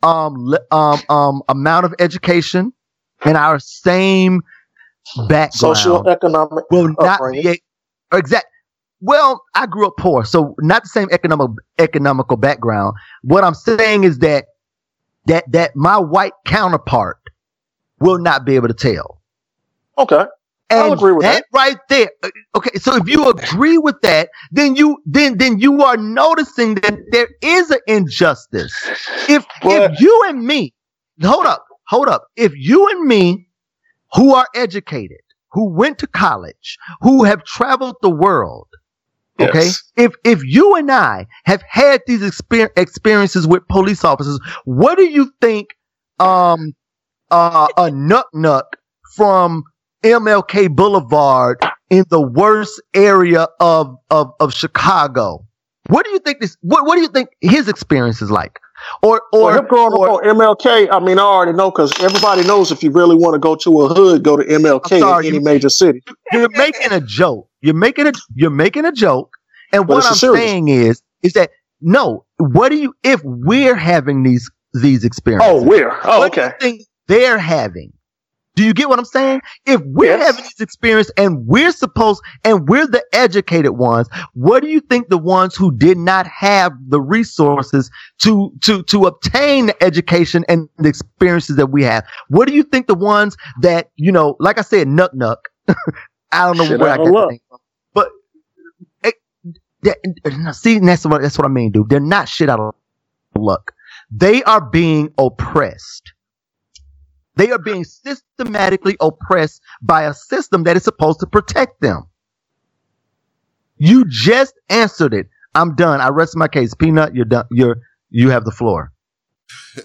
um um um amount of education and our same background Social economic. will not be exact. Well, I grew up poor, so not the same economic economical background. What I'm saying is that that that my white counterpart will not be able to tell. Okay. I'll And agree with that. right there. uh, Okay, so if you agree with that, then you then then you are noticing that there is an injustice. If But- if you and me, hold up, hold up. If you and me, who are educated, who went to college, who have traveled the world, okay, Yes. if if you and I have had these exper- experiences with police officers, what do you think? Um, uh, a nut nut from MLK Boulevard in the worst area of, of, of Chicago. What do you think this, what, what do you think his experience is like? Or, or, Well, him growing or- up on MLK, I mean, I already know because everybody knows if you really want to go to a hood, go to MLK sorry, in any you- major city. you're making a joke. You're making a, you're making a joke. And But what I'm serious- saying is, is that no, what do you, if we're having these, these experiences? Oh, where? Oh, what do okay. you think they're having? Do you get what I'm saying? If we're Yes. having these experiences and we're supposed and we're the educated ones, what do you think the ones who did not have the resources to to to obtain the education and the experiences that we have? What do you think the ones that, you know, like I said, nuck nuck. I don't know Shit where I out got of the luck. name from. But eh, it, that- see, that's what that's what I mean, dude. They're not shit out of luck. They are being oppressed. They are being systematically oppressed by a system that is supposed to protect them. You just answered it. I'm done. I rest my case. Peanut, you're done. You're you have the floor.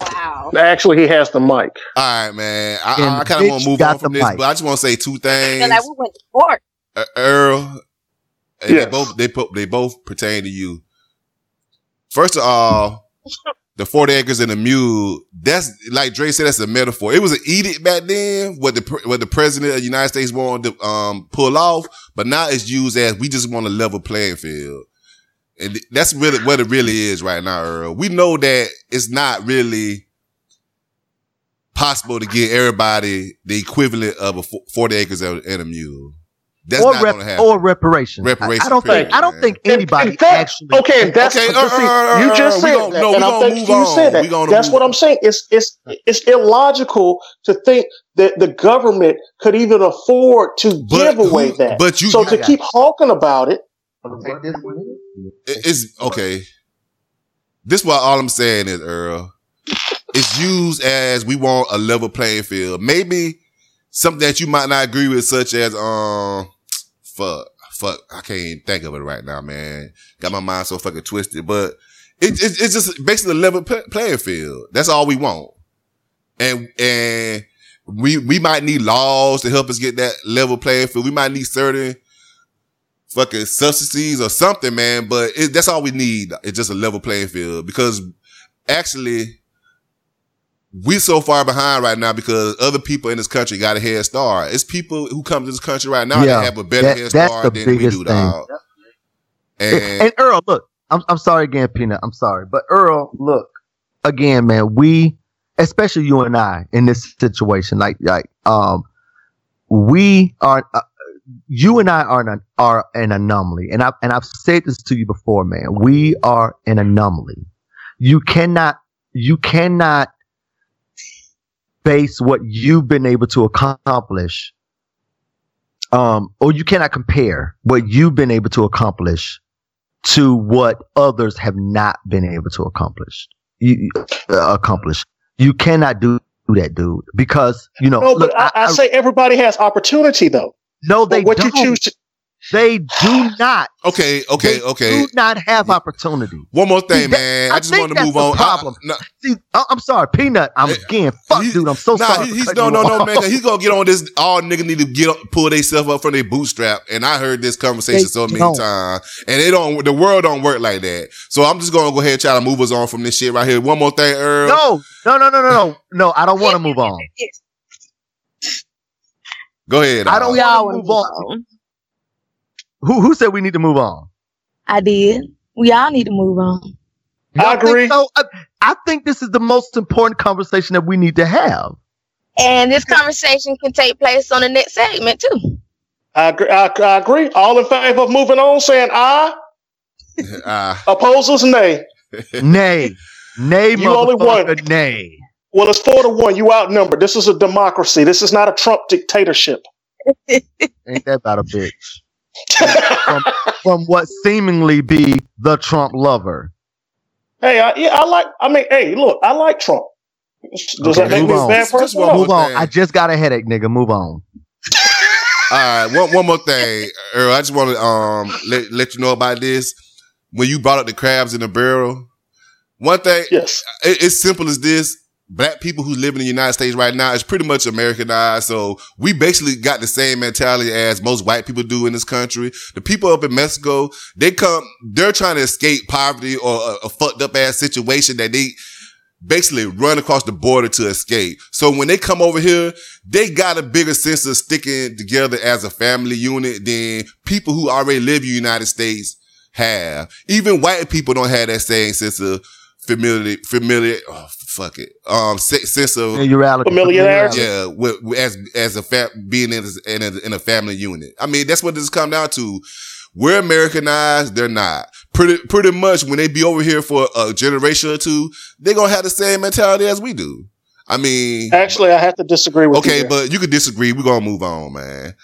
Wow. Actually, he has the mic. All right, man. I, And I, kind of want to move got on from this, mic. but I just want to say two I feel things. like we went to court. Uh, Earl, and Yes. they both they put they both pertain to you. First of all, the forty acres and the mule. That's like Dre said. That's a metaphor. It was an edict back then. What the what the president of the United States wanted to um, pull off, but now it's used as we just want a level playing field. And that's really what it really is right now, Earl. We know that it's not really possible to give everybody the equivalent of a 40 acres and and a mule. That's or not rep- going to happen. or reparation. Reparation, I, I don't think. period, I don't think anybody in fact, actually. okay, that's Okay, but see, uh, uh, you just uh, we said that, no, and we I gonna think move you on. said that. That's what on. I'm saying. It's it's it's illogical to think that the government could even afford to But give away who- that. but you- so you- to keep talking about it, It- It's okay. This is what all I'm saying is, Earl. It's used as we want a level playing field. Maybe something that you might not agree with, such as um, fuck, fuck. I can't even think of it right now, man. Got my mind so fucking twisted. But it, it, it's just basically a level pl- playing field. That's all we want. And and we we might need laws to help us get that level playing field. We might need certain fucking subsidies or something, man. But it, that's all we need. It's just a level playing field because actually we so far behind right now because other people in this country got a head start. It's people who come to this country right now Yeah, that have a better that- head start than we do, thing. dog. And, and Earl, look, I'm I'm sorry again, Peanut. I'm sorry, but Earl, look, again, man. We, especially you and I, in this situation, like like um, we are. Uh, you and I are an are an anomaly, and I and I've said this to you before, man. We are an anomaly. You cannot you cannot base what you've been able to accomplish, um, or you cannot compare what you've been able to accomplish to what others have not been able to accomplish. You uh, accomplish. You cannot do that, dude, because you know. no. look, but I, I, say everybody has opportunity though. no, they But what don't. you choose to They do not. okay, okay, They okay. Do not have opportunity. One more thing, See, that- man. I, I just want to move the on. I- problem. no, See, I- I'm sorry, Peanut. I'm again. Fuck, he- dude. I'm so nah, sorry. he- he's no, no, no, off. man. 'cause He's gonna get on this. All nigga need to get up, pull themselves up from their bootstrap. And I heard this conversation They so many don't. times, and it don't. The world don't work like that. So I'm just gonna go ahead and try to move us on from this shit right here. One more thing, Earl. No, no, no, no, no, no, no. I don't want to move on. Go ahead. I don't We all wanna move to move on. On. Who who said we need to move on? I did. We all need to move on. I don't think agree. So I, I think this is the most important conversation that we need to have. And this conversation can take place on the next segment too. I agree. I, I agree. All in favor of moving on, saying aye. Ah, Opposers, nay. Nay, nay, You only won. motherfucker, nay. Well, it's four to one. You outnumbered. This is a democracy. This is not a Trump dictatorship. Ain't that about a bitch? from, from what seemingly be the Trump lover. hey, I, yeah, I like. I mean, hey, look, I like Trump. Does Okay, that make move me a on. bad Just- just one Move on. thing. I just got a headache, nigga. Move on. all right. One one more thing, Earl. I just want to um let let you know about this. When you brought up the crabs in the barrel, one thing Yes. it, it's simple as this. Black people who live in the United States right now is pretty much Americanized. So we basically got the same mentality as most white people do in this country. The people up in Mexico, they come, they're trying to escape poverty or a, a fucked up ass situation that they basically run across the border to escape. So when they come over here, they got a bigger sense of sticking together as a family unit than people who already live in the United States have. Even white people don't have that same sense of familiar, familiar, oh, fuck it, um, se- sense of, Familiarity. Familiarity. yeah, with, with- as, as a fa- being in, a- in a, in a family unit. I mean, that's what this come down to. We're Americanized. They're not. Pretty, pretty much when they be over here for a generation or two, they're going to have the same mentality as we do. I mean, Actually, I have to disagree with you. okay, there. but you could disagree. We're going to move on, man.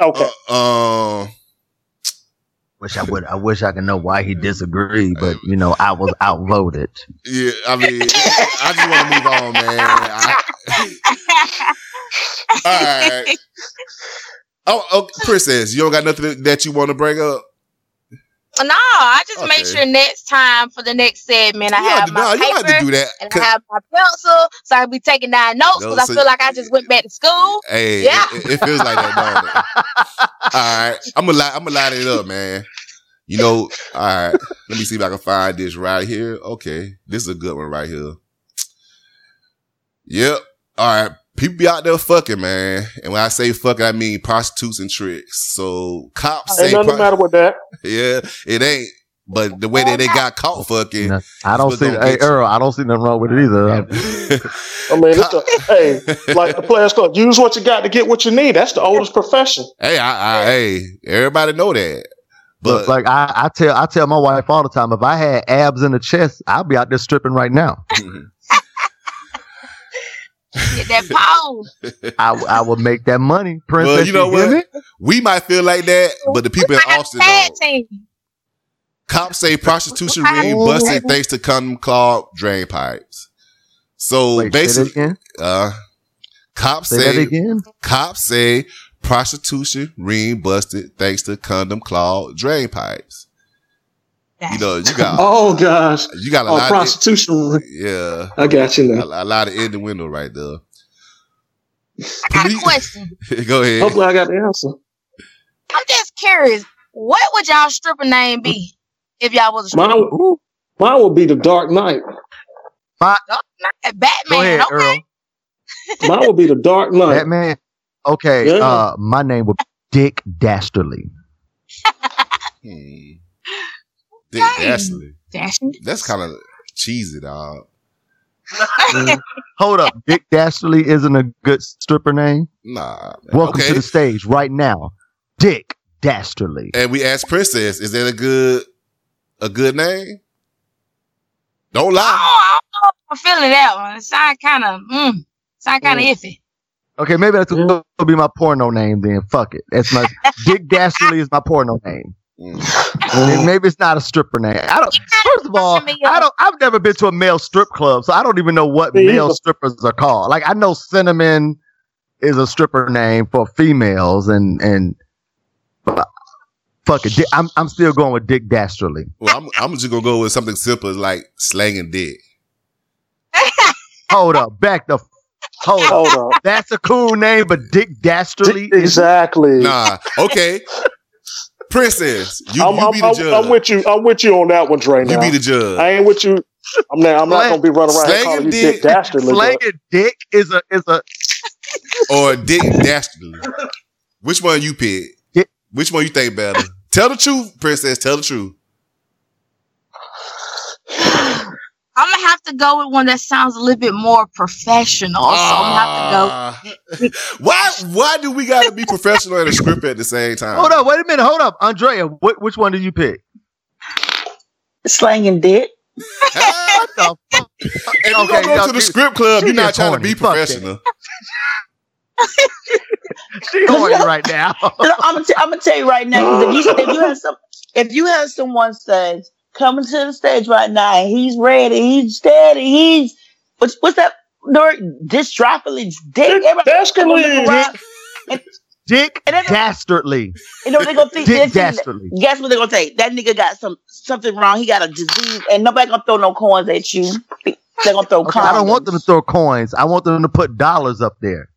okay. Uh, um, Wish I would. I wish I could know why he disagreed, but you know I was outvoted. yeah, I mean, I just want to move on, man. I, all right. Oh, oh, princess, you don't got nothing that you want to bring up? No, I just Okay. make sure next time for the next segment I You have have to- my no, you have to paper do that. and I have my pencil, so I'll be taking down notes No, because so- I feel like I just went back to school. Hey, Yeah. it, it feels like that, don't it? All right, I'm gonna I'm gonna light it up, man. You know, all right. Let me see if I can find this right here. Okay, this is a good one right here. Yep. All right. People be out there fucking, man. And when I say fucking, I mean prostitutes and tricks. So cops say, Ain't nothing pro- matter with that. yeah, it ain't. But the way that they got caught fucking, No, I don't see. gonna Hey. Earl, I don't see nothing wrong with it either. I mean, it's a, hey, like the players go, use what you got to get what you need. That's the oldest profession. hey, I, I, hey, everybody know that. But But like I, I tell, I tell my wife all the time, if I had abs in the chest, I'd be out there stripping right now. Get that pause. I, I would make that money, princess. Well, you know hear what? me? we might feel like that, but the people in Austin Tag don't. Team. Cops say prostitution Okay. ring busted thanks to condom clogged drain pipes. So Wait, say that basically, again. uh, cops Say that say again. cops say prostitution ring busted thanks to condom clogged drain pipes. You know, you got Oh gosh, you got a oh lot. Of, prostitution. yeah, I got you now. a, a lot of in the window right there. I got a question. Go ahead. Hopefully, I got the answer. I'm just curious. What would y'all stripper name be if y'all was a? Mine, Ooh, mine would be the Dark Knight. Oh, Batman. go ahead, okay. Earl. Mine would be the Dark Knight. Batman. Okay, Yeah. uh, my name would be Dick Dastardly. Hmm. Dick Dang. Dastardly. That's kind of cheesy, dog. Hold up, Dick Dastardly isn't a good stripper name. Nah. man. Welcome okay. to the stage right now, Dick Dastardly. and we asked Princess, is that a good a good name? Don't Oh, lie. I don't know if I'm feeling that one. It sound kind of, mm, sound kind of Mm. iffy. Okay, maybe that's Yeah. gonna be my porno name then. Fuck it. That's my Dick Dastardly is my porno name. Mm. Maybe it's not a stripper name. I don't. First of all, I don't. I've never been to a male strip club, so I don't even know what Me male strippers are called. Like I know cinnamon is a stripper name for females, and and but fuck it. Di- I'm I'm still going with Dick Dastardly. Well, I'm, I'm just gonna go with something simple like slanging dick. Hold up, back the. Hold up. Hold up. That's a cool name, but Dick Dastardly is exactly. Nah, okay. Princess, you, I'm, you I'm, be the judge. I'm with you. I'm with you on that one, Dre. you Now. be the judge. I ain't with you. I'm not. I'm not gonna be running around here slanging calling you dick- Dick Dastardly. but- slanging dick is a is a or Dick Dastardly. Which one you pick? Dick- Which one you think better? Tell the truth, Princess. Tell the truth. I'm gonna have to go with one that sounds a little bit more professional. So I'm gonna have to go. Ah. why? Why do we got to be professional and a script at the same time? Hold up, wait a minute, hold up, Andrea. What, which one do you pick? Slanging dick. Ah, What the fuck? if you Okay, gonna go to the script club, you're not trying to be professional. She horny right now. I'm gonna, t- I'm gonna tell you right now. If you, if you have some, if you have someone says coming to the stage right now, and he's ready, he's steady, he's what's what's that word? Dystrophy, dick. Everybody Dastardly. look Dick And then- Dastardly. You know what they're gonna think? Dick They're thinking- Dastardly. Guess what they're gonna say? That nigga got some something wrong. He got a disease, and nobody gonna throw no coins at you. They're gonna throw Okay, condoms. I don't want them to throw coins. I want them to put dollars up there.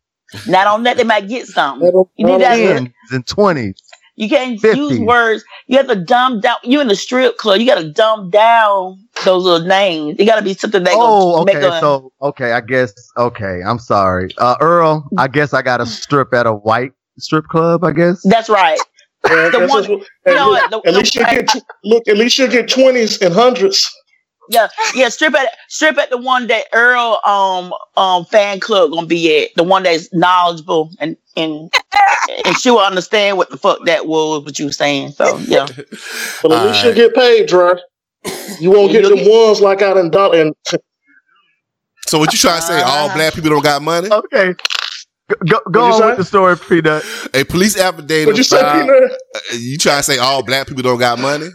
Not on that, they might get something. That'll- You need that. that'll- and twenties. You can't 50. use words. You have to dumb down. You in the strip club. You got to dumb down those little names. It got to be something that Oh, okay. make a, So, okay, I guess. Okay, I'm sorry, uh, Earl. I guess I got to strip at a white strip club. I guess. That's right. And The that's one- what- You know look, what? The, At least you the- get look. At least you get twenties and hundreds. Yeah, yeah. Strip at strip at the one that Earl um um fan club gonna be at. The one that's knowledgeable and and and she will understand what the fuck that was. What you were saying. So yeah. But at least you get paid, Dre. You won't get You'll the ones like I in dollar. And So what you trying to say? All Uh, black people don't got money? Okay. Go, go, go What'd you on say? with the story, Peanut. A police affidavit. what you say, Peanut? Uh, you trying to say all black people don't got money?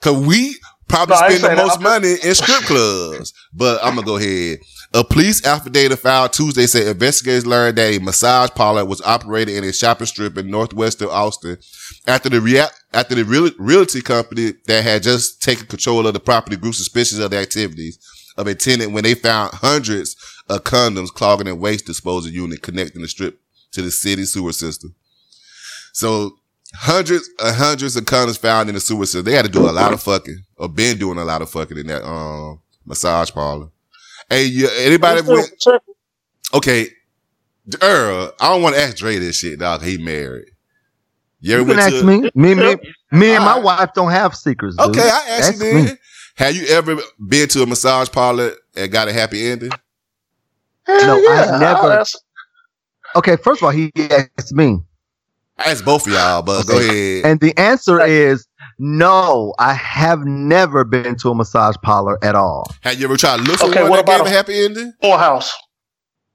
Cause we probably No, spend the most money in strip clubs. But I'm gonna go ahead. A police affidavit filed Tuesday said investigators learned that a massage parlor was operating in a shopping strip in northwestern Austin after the rea- after the real- realty company that had just taken control of the property grew suspicious of the activities of a tenant when they found hundreds of condoms clogging a waste disposal unit connecting the strip to the city sewer system. So hundreds and hundreds of condoms found in the sewer system. They had to do a lot of fucking, or been doing a lot of fucking in that um massage parlor. Hey, you, anybody went? Okay, Earl, I don't want to ask Dre this shit, dog. He married. You ever You can went ask to? me. Me, me. Me and my Alright. wife don't have secrets. Dude. Okay, I asked you That's then. me. Have you ever been to a massage parlor and got a happy ending? Hell No, yeah. I've never- Okay, first of all, he asked me, I asked both of y'all, but go ahead. and the answer is no. I have never been to a massage parlor at all. Have you ever tried to look for Okay, one what that about a a- happy ending? Whorehouse.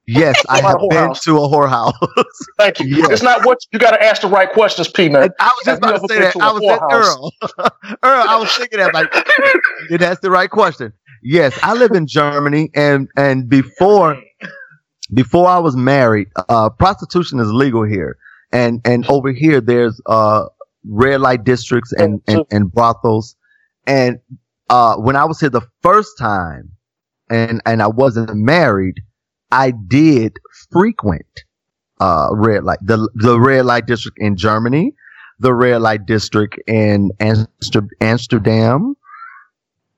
Yes, I have a been whorehouse? to a whorehouse. Thank you. Yes. It's not what you got to ask the right questions, Peanut. I was just Have about to say that. to a I was at? Earl. Earl, I was thinking that like that's the right question. Yes, I live in Germany, and and before before I was married, uh, prostitution is legal here, and and over here there's uh red light districts and and, and brothels, and uh when I was here the first time, and and I wasn't married, I did frequent uh red light the the red light district in Germany, the red light district in Amsterdam,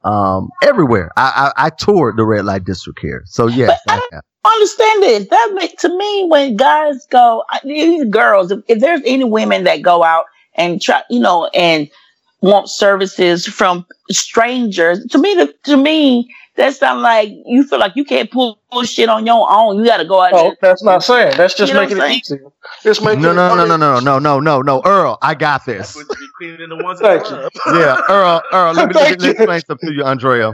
um everywhere. I, I I toured the red light district here. So yes, But I I have. Understand this. That make, to me, when guys go, these girls, if, if there's any women that go out and try, you know, and want services from strangers, to me, to me, that sounds like you feel like you can't pull, pull shit on your own. You got to go out Oh, there. that's not saying. That's just You know making it I'm. It's making No, no, no, no, no, no, no, no, no, Earl, I got this. That's what you be cleaning the ones Thank you. Yeah, Earl, Earl, let me, let, me- Thank let me you. explain something to you, Andrea.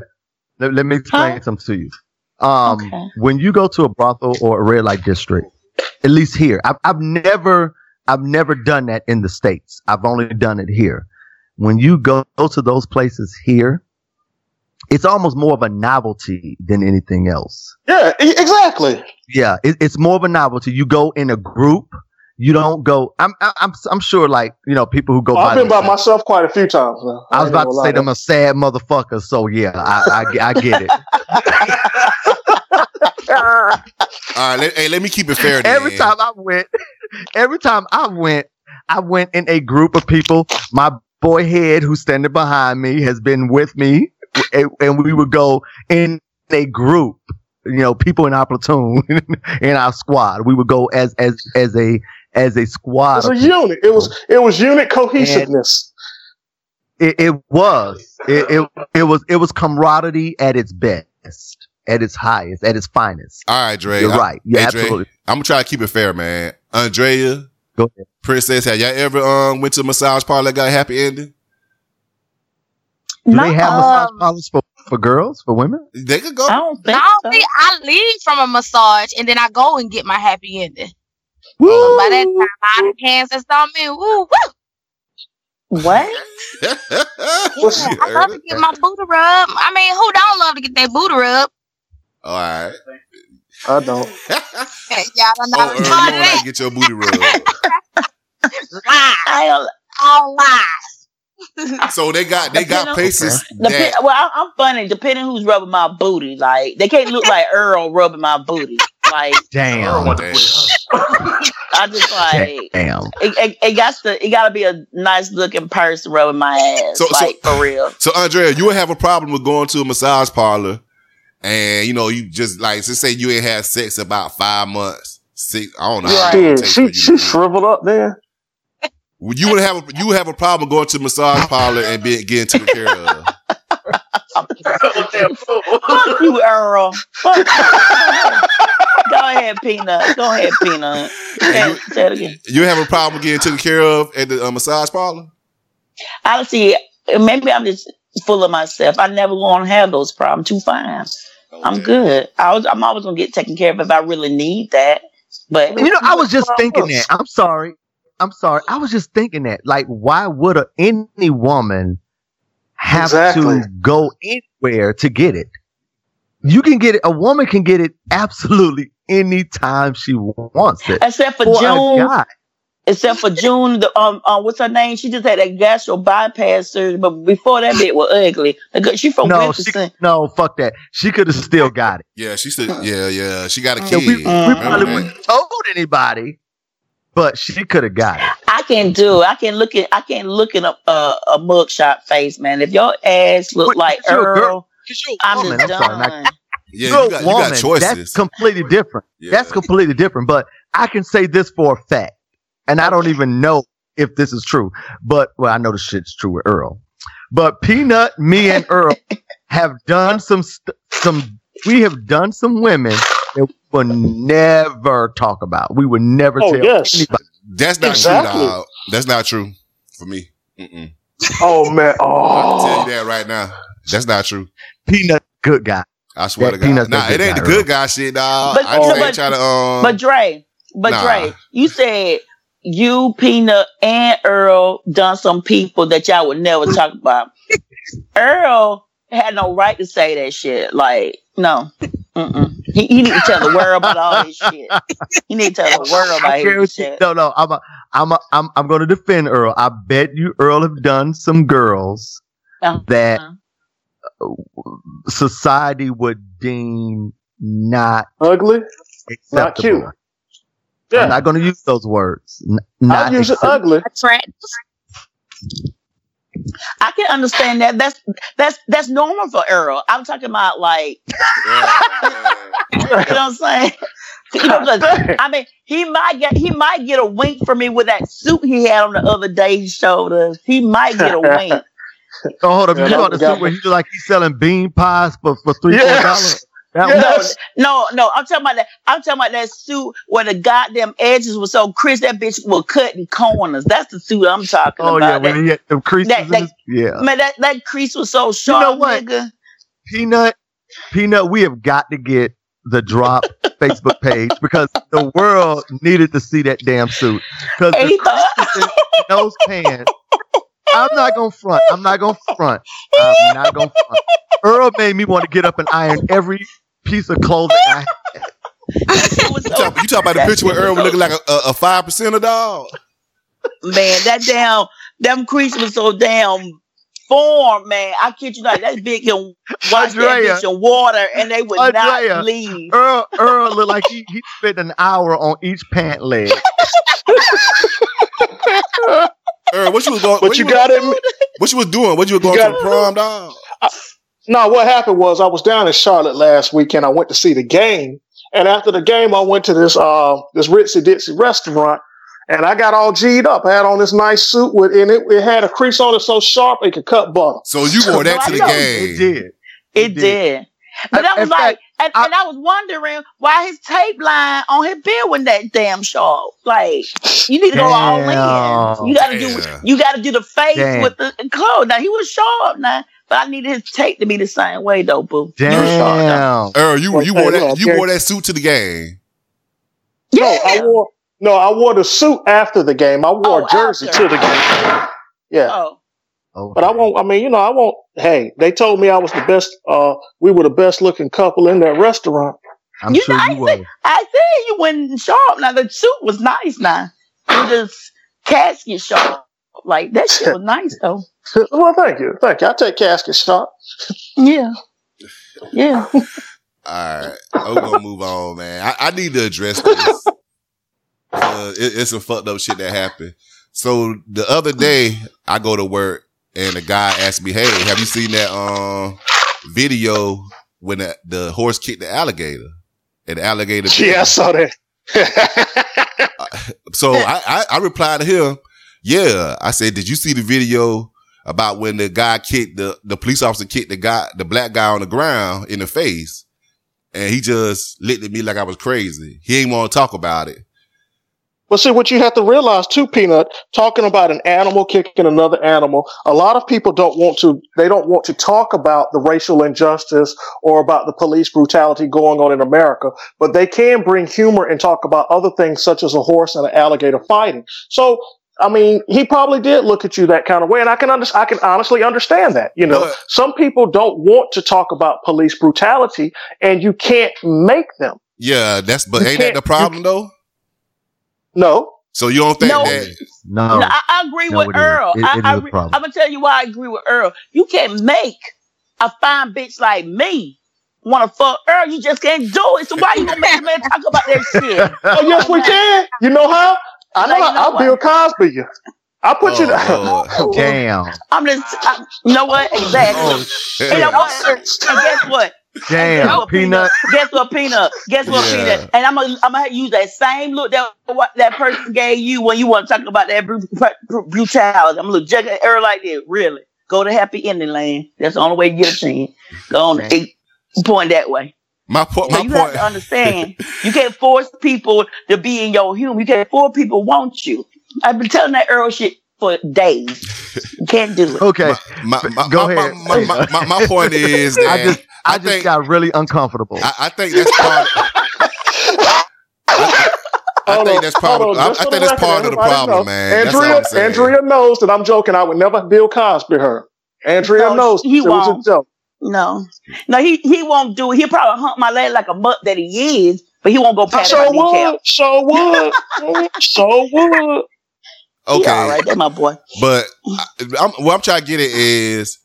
Let, let me explain Huh? something to you. Um, Okay. when you go to a brothel or a red light district, at least here, I've, I've never, I've never done that in the States. I've only done it here. When you go, go to those places here, it's almost more of a novelty than anything else. Yeah, exactly. Yeah, it, it's more of a novelty. You go in a group. You don't go. I'm, I'm, I'm sure, like you know, people who go. I've been by myself quite a few times now. I was about gonna to say them a sad motherfucker. So yeah, I, I, I get it. All right, let, hey, let me keep it fair. Then. every time I went, every time I went, I went in a group of people. My boy head, who's standing behind me, has been with me, and, and we would go in a group. You know, people in our platoon, in our squad, we would go as as as a as a squad. It's a unit. It was it was unit cohesiveness. It, it was. It, it it was it was camaraderie at its best, at its highest, at its finest. All right, Dre. You're I- right. Yeah, hey, Dre, absolutely. I'm gonna try to keep it fair, man. Andrea, Go ahead. Princess, have y'all ever um went to a massage parlor that got a happy ending? Do No, they have massage um, parlors for, for girls, for women? They could go. I don't think I don't so. think I leave from a massage and then I go and get my happy ending. Woo! So by that time, I hands that's on me. Woo, woo. What? Yeah, I love to get my booty rub. I mean, who don't love to get their booty rub? All right. I don't. Y'all don't know oh, Earl, you know I get your booty rubbed. Lies. I don't, All lies. So they got they got Depending on- places Depen- that well, I- I'm funny. Depending who's rubbing my booty, like they can't look like Earl rubbing my booty. Like Damn. Oh, damn. I just like Damn. it. It, it got to. It got to be a nice looking person rubbing my ass. So- so- for real. So Andrea, you would have a problem with going to a massage parlor, and you know you just like let's say you ain't had sex about five months. Six, I don't know. How long it Shit, takes for you she she shriveled up there. Well, You would have a, you would have a problem going to a massage parlor and being getting taken care of. Fuck you, Earl. Fuck you. Go ahead, Peanut. Go ahead, Peanut. Say, say it again. You have a problem getting taken care of at the uh, massage parlor. I see. Maybe I'm just full of myself. I never gonna have those problems. Too fine. I'm good. I was. I'm always gonna get taken care of if I really need that. But You know, I was just thinking that. I'm sorry. I'm sorry. I was just thinking that. Like, why would a, any woman have Exactly. to go anywhere to get it? You can get it. A woman can get it absolutely anytime she wants it. except for For a June, guy. Except for June, the um, uh, what's her name? She just had that gastro bypass surgery, but before that bit was ugly. She from No, she, no, fuck that. She could have still got it. Yeah, she said. Yeah, yeah. She got a Yeah, kid. we, we Mm. probably wouldn't told anybody, but she could have got it. I can do. I can look at. I can look at a a, a mugshot face, man. If your ass look But like you're a girl. Earl, 'Cause you're a I'm woman. just I'm sorry, done. not- Yeah, You're you got, you woman. got choices. That's completely different. Yeah. That's completely different. But I can say this for a fact, and I don't even know if this is true. But well, I know the shit's true with Earl. But Peanut, me, and Earl have done some st- some. We have done some women that we will never talk about. We would never Oh, tell yes. anybody. That's not Exactly. true, dog. That's not true for me. Mm-mm. Oh man. I'll tell Oh. you that right now. That's not true. Peanut, good guy. I swear That to God. peanut's Nah, it good ain't the guy, good guy shit, dog. But- I just no, ain't but- trying to um But Dre, but Nah. Dre, you said you, Peanut, and Earl done some people that y'all would never talk about. Earl had no right to say that shit. Like, no. Mm-mm. He, he need to tell the world about all this shit. He need to tell the world about I his shit. no, no, I'm a, I'm a, I'm I'm going to defend Earl. I bet you Earl have done some girls Uh-huh. that society would deem not Ugly. acceptable. Not cute. I'm not going to use those words. N- I'll not use it ugly. I can understand that. That's that's that's normal for Earl. I'm talking about like, you know what I'm saying? You know, 'cause, I mean, he might get he might get a wink from me with that suit he had on the other day. He showed us. He might get a wink. Oh, hold up. You that got the suit where he like he's selling bean pies for, for three, four Yes. Dollars. That Yes. was- No, no, I'm talking about that. I'm talking about that suit where the goddamn edges were so crisp that bitch was cutting corners. That's the suit I'm talking about. Oh yeah, about. when he had the creases. that- that- yeah. man, that that crease was so sharp, you know what? nigga. Peanut, Peanut, we have got to get the drop Facebook page because the world needed to see that damn suit. Because the thought, creases in those pants. I'm not gonna front. I'm not gonna front. I'm not gonna front. Earl made me want to get up and iron every piece of clothing I had. that shit was You talk, you talk about the picture where shit was Earl looking like a, a, a five percent of dog. man, that damn, them crease was so damn form, man. I kid you not, that bitch can wash Andrea. that bitch in water and they would Andrea. not leave. Earl, Earl looked like he, he spent an hour on each pant leg. Earl, what you was going? But what you was- got it. What you was doing? What you was going got- to prom, dog? No, what happened was I was down in Charlotte last weekend. I went to see the game, and after the game, I went to this uh this ritzy ditzy restaurant, and I got all G'd up. I had on this nice suit with, and it, it had a crease on it so sharp it could cut butter. So you wore that to the game? It did. It It did. But I In was like, fact, and, I- and I was wondering why his tape line on his bill wasn't that damn sharp. Like, you need to go all in. You gotta do, you gotta do the face Damn. with the clothes. Now he was sharp now, but I needed his tape to be the same way though, boo. He was sharp. Damn. Earl, you you wore that you wore that suit to the game. No, I wore no, I wore the suit after the game. I wore Oh, a jersey after. to the game. Yeah. Oh, Oh, But I won't. I mean, you know, I won't. Hey, they told me I was the best. Uh, we were the best looking couple in that restaurant. I'm You sure know, you I was. I said you went sharp. Now the suit was nice. Now it was just casket sharp. Like that shit was nice though. well, thank you, thank you. I take casket sharp. Yeah, yeah. All right, I'm gonna move on, man. I, I need to address this. Uh, it, it's some fucked up shit that happened. So the other day, I go to work and the guy asked me, "Hey, have you seen that um video when the, the horse kicked the alligator?" And the alligator. bit Yeah, I saw that. So I, I, I replied to him, yeah. I said, did you see the video about when the guy kicked the, the police officer kicked the guy, the black guy on the ground in the face? And he just looked at me like I was crazy. He ain't want to talk about it. But see, what you have to realize too, Peanut, talking about an animal kicking another animal, a lot of people don't want to, they don't want to talk about the racial injustice or about the police brutality going on in America, but they can bring humor and talk about other things such as a horse and an alligator fighting. So, I mean, he probably did look at you that kind of way, and I can under, I can honestly understand that. You know, But- some people don't want to talk about police brutality, and you can't make them. Yeah, that's, but You ain't that the problem though? No, So you don't think No. that, No. No, I, I agree No, with it is. Earl. It- I, it I is a re- problem. I'm gonna tell you why I agree with Earl. You can't make a fine bitch like me want to fuck Earl. You just can't do it. So why you gonna make a man talk about that shit? Oh, oh yes, we can. You know how? I know. Like, how. I'll what? Bill Cosby you. I'll put you Oh, down. Damn. I'm just, I, you know what? Exactly. Oh, And shit. you know what? And guess what? Damn, Guess what, peanut. Guess what, Peanut? Guess what, Yeah. Peanut? And I'm gonna I'm gonna use that same look that what that person gave you when you want to talk about that bru- bru- brutality. I'm gonna look just at her like that. Really, go to happy ending land. That's the only way you get a chance. Go on, eight, point that way. My point. So My you have to understand. you can't force people to be in your humor. You can't force people want you. I've been telling that Earl shit for days. You can't do it. Okay, My, my, Go my, ahead. My, my, my, my point is that I just I, I just think- got really uncomfortable. I, I think that's part. I Hold think that's part. Of, on, I, I think that's part of the problem, know. man. Andrea, I'm. Andrea knows that I'm joking. I would never Bill Cosby her. Andrea No, knows he it was won't. a joke. No, no, he he won't do it. He'll probably hump my leg like a mutt that he is, but he won't go past pat sure my kneecap. would. Sure would. sure would. He Okay, all right, that's my boy. but I, I'm, what I'm trying to get at is,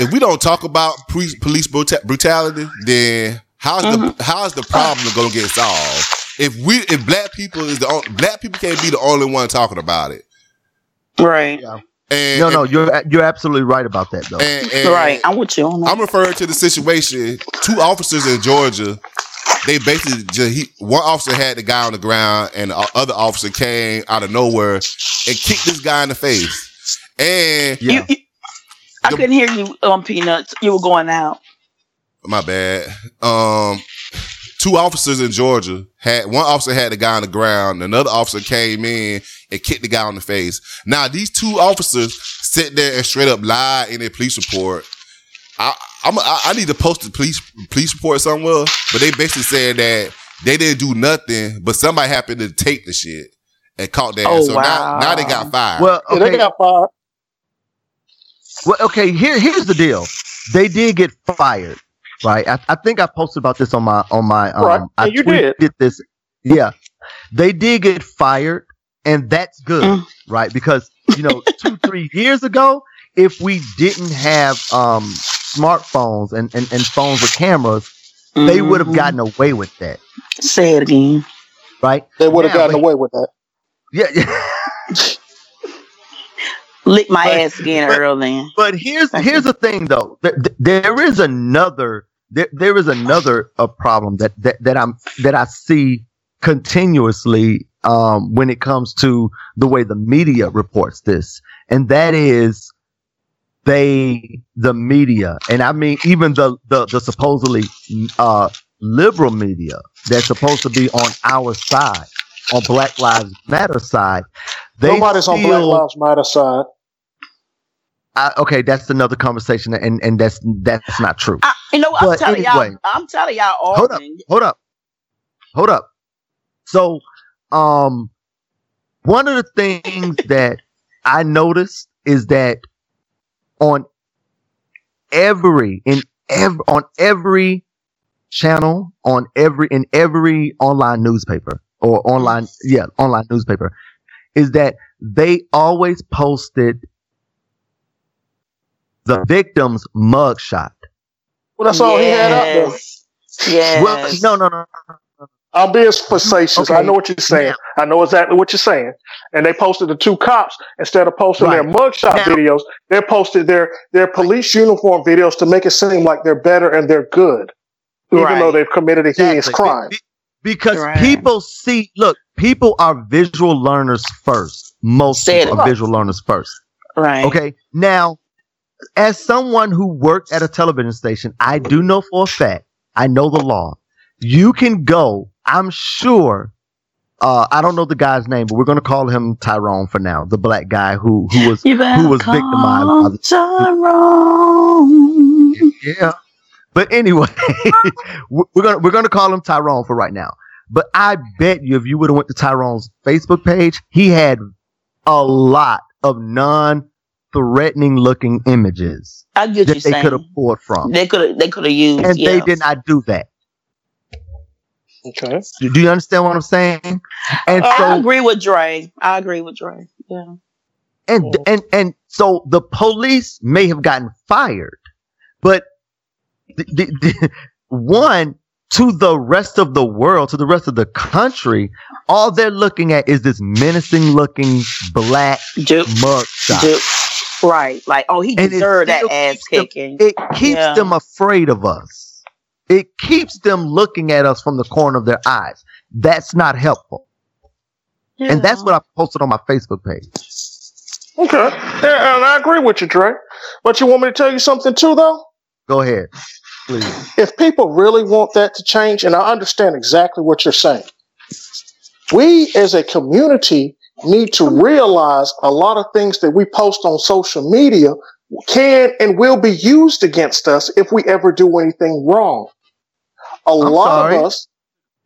if we don't talk about pre- police bruta- brutality, then how's Mhm. the how's the problem going to get solved? If we if black people is the only, black people can't be the only one talking about it, Right, and no, no, you're you're absolutely right about that though. and, and right. I'm with you on that. I'm referring to the situation. Two officers in Georgia, they basically just he, one officer had the guy on the ground, and the other officer came out of nowhere and kicked this guy in the face. And Yeah. You, you, I The- couldn't hear you on Peanuts. You were going out. my bad. Um, two officers in Georgia had one officer had the guy on the ground, another officer came in and kicked the guy on the face. Now these two officers sit there and straight up lie in their police report. I I'm, I, I need to post the police police report somewhere, but they basically said that they didn't do nothing, but somebody happened to take the shit and caught that. Oh, so now wow. now they got fired. well, Yeah, okay, they got fired. Well, okay. Here, here's the deal. They did get fired, right? I, I think I posted about this on my on my um. Right. I Yeah, you did. tweeted this. Yeah, they did get fired, and that's good, Mm. right? Because you know, two three years ago, if we didn't have um smartphones and and, and phones with cameras, they would have gotten away with that, Say it again. right? They would have Yeah, gotten but- away with that. Yeah, yeah. Lick my But- ass again, but- Earl. Then But here's here's the thing though. There, there is another there, there is another a problem that, that that I'm that I see continuously um, when it comes to the way the media reports this, and that is they the media, and I mean even the the, the supposedly uh, liberal media that's supposed to be on our side, on Black Lives Matter side. They Nobody's on Black feel- Lives Matter side. I, okay, that's another conversation, and and that's that's not true. I, you know, what? I'm But telling anyway. y'all. I'm telling y'all all. Hold up. Hold up, hold up. So, um, one of the things that I noticed is that on every in every on every channel on every in every online newspaper or online yeah online newspaper is that they always posted the victim's mugshot. Well, that's all he had out there. Yes. Yes. Well, no, no, no. I'm being facetious. I know what you're saying. I know exactly what you're saying. And they posted the two cops instead of posting their Right. mugshot Now- videos. They posted their their police uniform videos to make it seem like they're better and they're good, even Right. though they've committed a heinous Exactly. crime. Be- because Right. people see, look, people are visual learners first. Most people are visual learners first. right. Okay. Now, as someone who worked at a television station, I do know for a fact, I know the law. You can go, I'm sure, uh, I don't know the guy's name, but we're going to call him Tyrone for now, the black guy who, who was, who was victimized Tyrone. yeah. But anyway, we're gonna we're gonna call him Tyrone for right now. But I bet you, if you would have went to Tyrone's Facebook page, he had a lot of non-threatening looking images I get you that they saying. could have pulled from, They could have. They could have used. and yeah. they did not do that. Okay. Do do you understand what I'm saying? And I so agree with Dre. I agree with Dre. Yeah. and and and so the police may have gotten fired, but the, the, the, one to the rest of the world, to the rest of the country, all they're looking at is this menacing looking black Duke. mugshot. Duke. Right. Like, oh, he And deserved that ass keeps them- kicking. It keeps Yeah. them afraid of us. It keeps them looking at us from the corner of their eyes. That's not helpful. And that's what I posted on my Facebook page. Okay. Yeah, and I agree with you, Dre. But you want me to tell you something too, though? Go ahead, please. If people really want that to change, and I understand exactly what you're saying, we as a community need to realize a lot of things that we post on social media can and will be used against us if we ever do anything wrong. A I'm lot sorry. of us,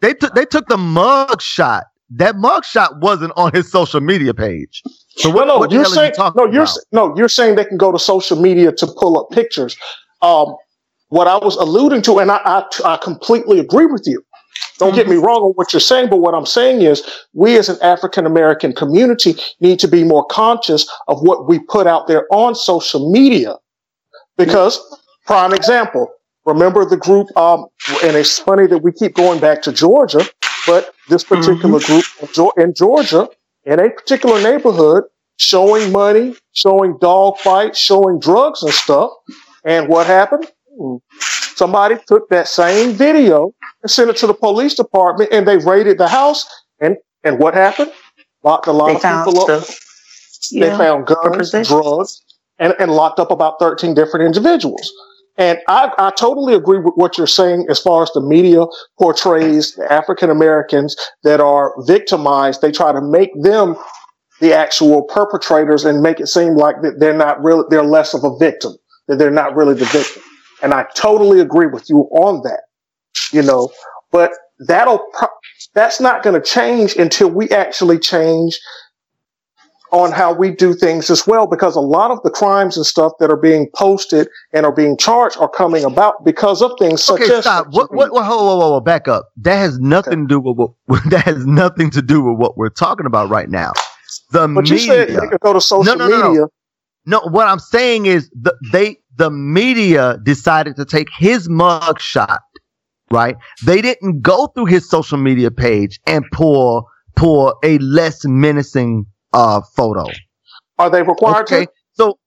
They took they took the mug shot. That mug shot wasn't on his social media page. So what, no, no, what you're saying you no, you're about? no, you're saying they can go to social media to pull up pictures. Um, what I was alluding to, and I, I, I completely agree with you. Don't get me Mm-hmm. wrong on what you're saying, but what I'm saying is we as an African American community need to be more conscious of what we put out there on social media. Because, prime example, remember the group, um, and it's funny that we keep going back to Georgia, but this particular group in Geor- in Georgia, in a particular neighborhood, showing money, showing dog fights, showing drugs and stuff. And what happened? Somebody took that same video and sent it to the police department and they raided the house. And, and what happened? Locked a lot They of people up. stuff. They Yeah. found guns, drugs, and, and locked up about 13 different individuals. And I, I totally agree with what you're saying as far as the media portrays African Americans that are victimized. They try to make them the actual perpetrators and make it seem like that they're not really, they're less of a victim, that they're not really the victim. And I totally agree with you on that, you know, but that'll, pro- that's not going to change until we actually change on how we do things as well, because a lot of the crimes and stuff that are being posted and are being charged are coming about because of things such Okay, as stop. What, what, what, whoa, whoa, whoa, back up. That has nothing to do with what, that has nothing to do with what we're talking about right now. The But you said media. they could go to social No, no, no, no. media. No, what I'm saying is the they the media decided to take his mug shot, right? They didn't go through his social media page and pull pull a less menacing uh photo. Are they required Okay. to? So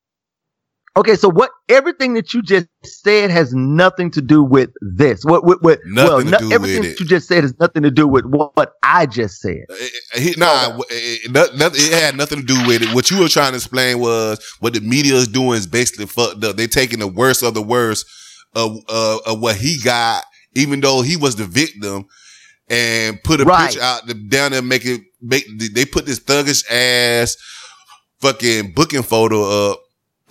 Okay, so what everything that you just said has nothing to do with this. What what, what Nothing well, to no- do everything with that you just said has nothing to do with what, what I just said. It- He, nah, it, uh, noth- it had nothing to do with it. What you were trying to explain was what the media is doing is basically fucked up. They're taking the worst of the worst of, uh, of what he got, even though he was the victim, and put a Right. picture out the, down there, make it, make, they put this thuggish ass fucking booking photo up,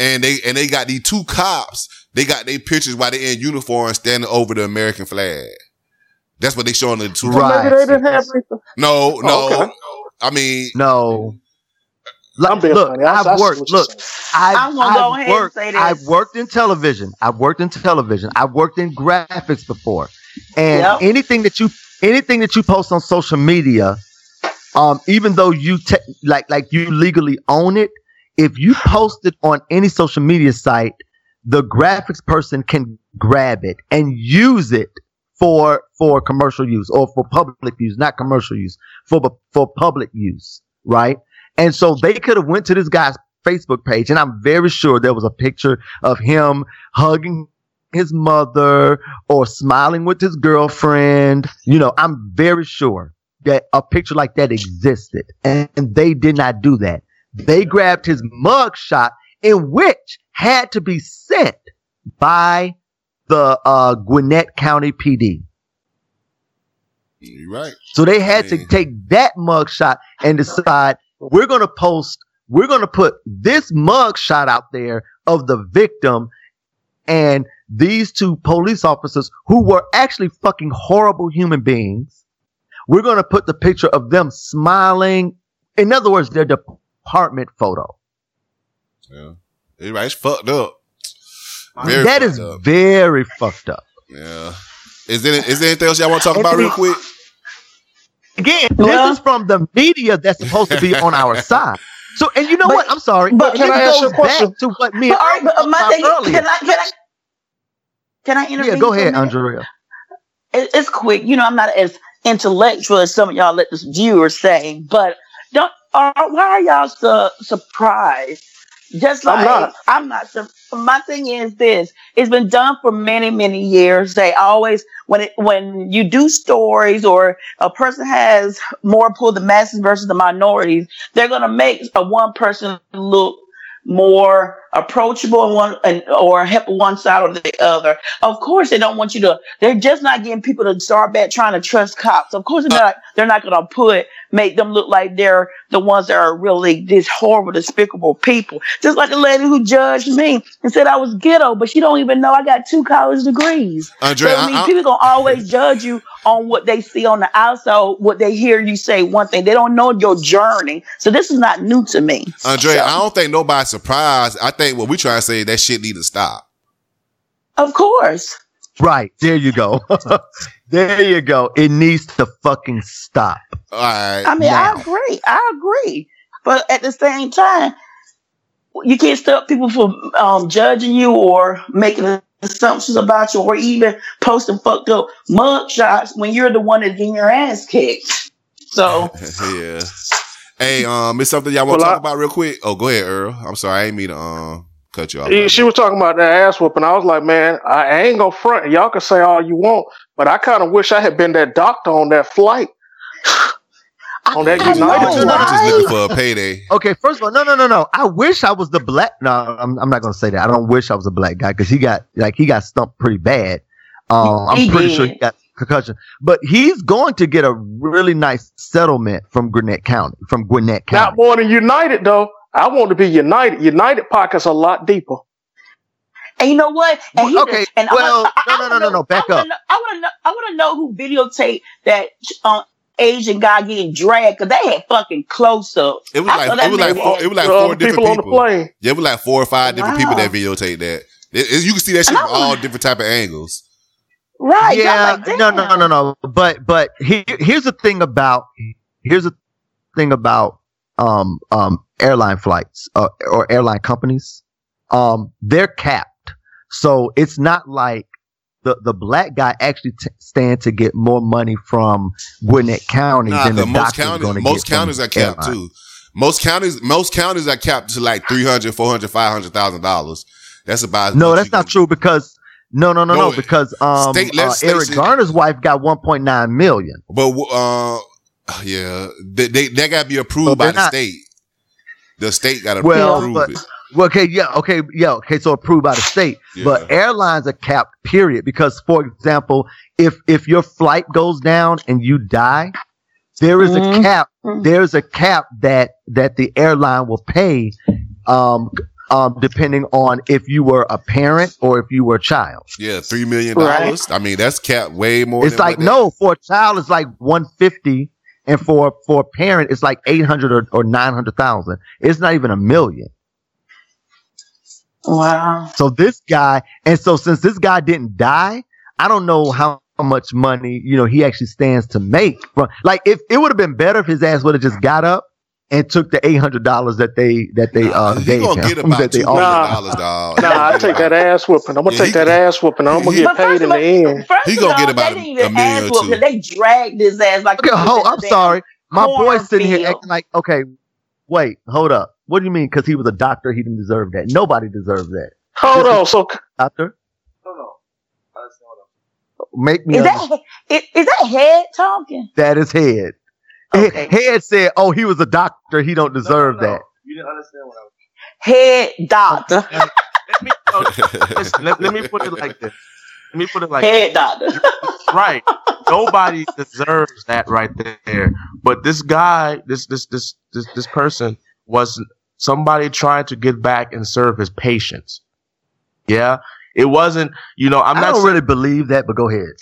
and they, and they got these two cops, they got their pictures while they're in uniform standing over the American flag. That's what they showing the two. Well, Right. maybe they didn't have. No, no. Oh, okay. I mean, No. I'm Look, being look funny. I- I I've worked. Look. I've, I'm gonna I've ahead and worked, say this. I've worked in television. I've worked in television. I've worked in graphics before. And Yep. anything that you anything that you post on social media, um, even though you te- like like you legally own it, if you post it on any social media site, the graphics person can grab it and use it for for commercial use or for public use, not commercial use, for for public use, right? And so they could have went to this guy's Facebook page, and I'm very sure there was a picture of him hugging his mother or smiling with his girlfriend. You know, I'm very sure that a picture like that existed, and they did not do that. They grabbed his mug shot, in which had to be sent by the uh, Gwinnett County PD. you're right. So they had to take that mugshot and decide we're going to post, we're going to put this mugshot out there of the victim and these two police officers who were actually fucking horrible human beings. We're going to put the picture of them smiling. In other words, their department photo. Yeah. You're. It's fucked up. Very that fucked is up. very fucked up. Yeah. Is there, is there anything else y'all want to talk about real quick? Again, Well- this is from the media that's supposed to be on our side. So, and you know But- what? I'm sorry. but can this I ask you a question? back to what me But, and all right, but uh, my talked thing, earlier. can I, can I, can I intervene? Yeah, go ahead. Andrea. it- it's quick. You know, I'm not as intellectual as some of y'all let the viewers say, but don't. Uh, why are y'all so surprised? Just I'm like not. I'm not. sur- my thing is this it's been done for many many years they always when it when you do stories or a person has more pull the masses versus the minorities they're going to make a one person look more approachable and one and or help one side or the other. Of course, they don't want you to. They're just not getting people to start back trying to trust cops. Of course, they're uh. not. They're not going to put make them look like they're the ones that are really these horrible, despicable people. Just like the lady who judged me and said I was ghetto, but she don't even know I got two college degrees. Andre, so I mean, I- I- people gonna always judge you on what they see on the outside, what they hear you say one thing. They don't know your journey. So this is not new to me. Andre, So- I don't think nobody's surprised. I think what we trying to say that shit need to stop. Of course. Right. There you go. there you go. It needs to fucking stop. All right. I mean, Now. I agree. I agree. But at the same time, you can't stop people from um, judging you or making assumptions about you or even posting fucked up mug shots when you're the one that's getting your ass kicked. So, yeah. Hey, um, it's something y'all want to Well, talk I- about real quick. Oh, go ahead, Earl. I'm sorry, I ain't mean to um cut you off. Yeah, She was talking about that ass whooping. I was like, man, I I ain't gonna front. Y'all can say all you want, but I kind of wish I had been that doctor on that flight. on that I United know, I'm right? just looking for a payday. Okay, first of all, no, no, no, no. I wish I was the black. No, I'm, I'm not gonna say that. I don't wish I was a black guy because he got like he got stumped pretty bad. Um, I'm He pretty did. sure he got concussion, but he's going to get a really nice settlement from Gwinnett County. From Gwinnett County. Not County. more than United though. I want to be United. United pockets a lot deeper. and you know what? And he, Okay, and I well, wanna- I- I no, no, wanna no, no, no, back I up. know- I want to know. I want to know who videotaped that um, Asian guy getting dragged because they had fucking close ups. It was like it was like four, it was like four other different people people. on the plane. Yeah, it was like four or five different people that videotaped that. It- it- you can see that shit from all different type of angles. Right? Yeah, like, no, no, no, no, no. But but here, here's the thing about here's the thing about um um airline flights uh, or airline companies. Um, they're capped, so it's not like the the black guy actually t- stand to get more money from Gwinnett County Nah, than the most doctor's counties, going to most get from counties are capped airline. too. Most counties, most counties are capped to like 300, 400, 500,000 dollars. That's about No, that's not true because no, no, no, No, no, because um state uh, legislation- Eric Garner's wife got 1.9 million. But uh, yeah, they they, they got to be approved So by the not- state. The state got to Well, approve but- it. Well, okay, yeah, okay, yeah, okay. So approved by the state, Yeah. but airlines are capped. Period. Because, for example, if if your flight goes down and you die, there is a Mhm. cap. Mhm. There's a cap that that the airline will pay, um, um, depending on if you were a parent or if you were a child. Yeah, three million Right. dollars. I mean, that's capped way more. It's than like what no, for a child, it's like one fifty, and for for a parent, it's like eight hundred or, or nine hundred thousand. It's not even a million. Wow. So this guy, and so since this guy didn't die, I don't know how much money you know he actually stands to make. From like, if it would have been better if his ass would have just got up and took the eight hundred dollars that they that they uh he gave gonna him. get about that they two million offered. dollars, dog. Nah, I take that ass whooping. I'm gonna Yeah, take he- that ass whooping. I'm gonna he- get paid in the end. First He gonna all, get they about a- didn't even a million ask or for it two. 'cause They dragged his ass like. Okay, he was hold, in a I'm sorry. My boy's sitting here acting like, okay, wait, hold up. What do you mean? Because he was a doctor, he didn't deserve that. Nobody deserves that. Hold on. So Doctor, No, no. Honestly, hold on. make me Is understand. that is, is that head talking? that is head. Okay. Head said, "Oh, he was a doctor. He don't deserve No, no, no. that." You didn't understand what I was. Head doctor. Let me, oh, listen, let, let me put it like this. Let me put it like Head doctor. right. Nobody deserves that right there. But this guy, this this this this this person was somebody trying to get back and serve his patients. Yeah. It wasn't, you know, I'm I not don't saying really believe that, but go ahead.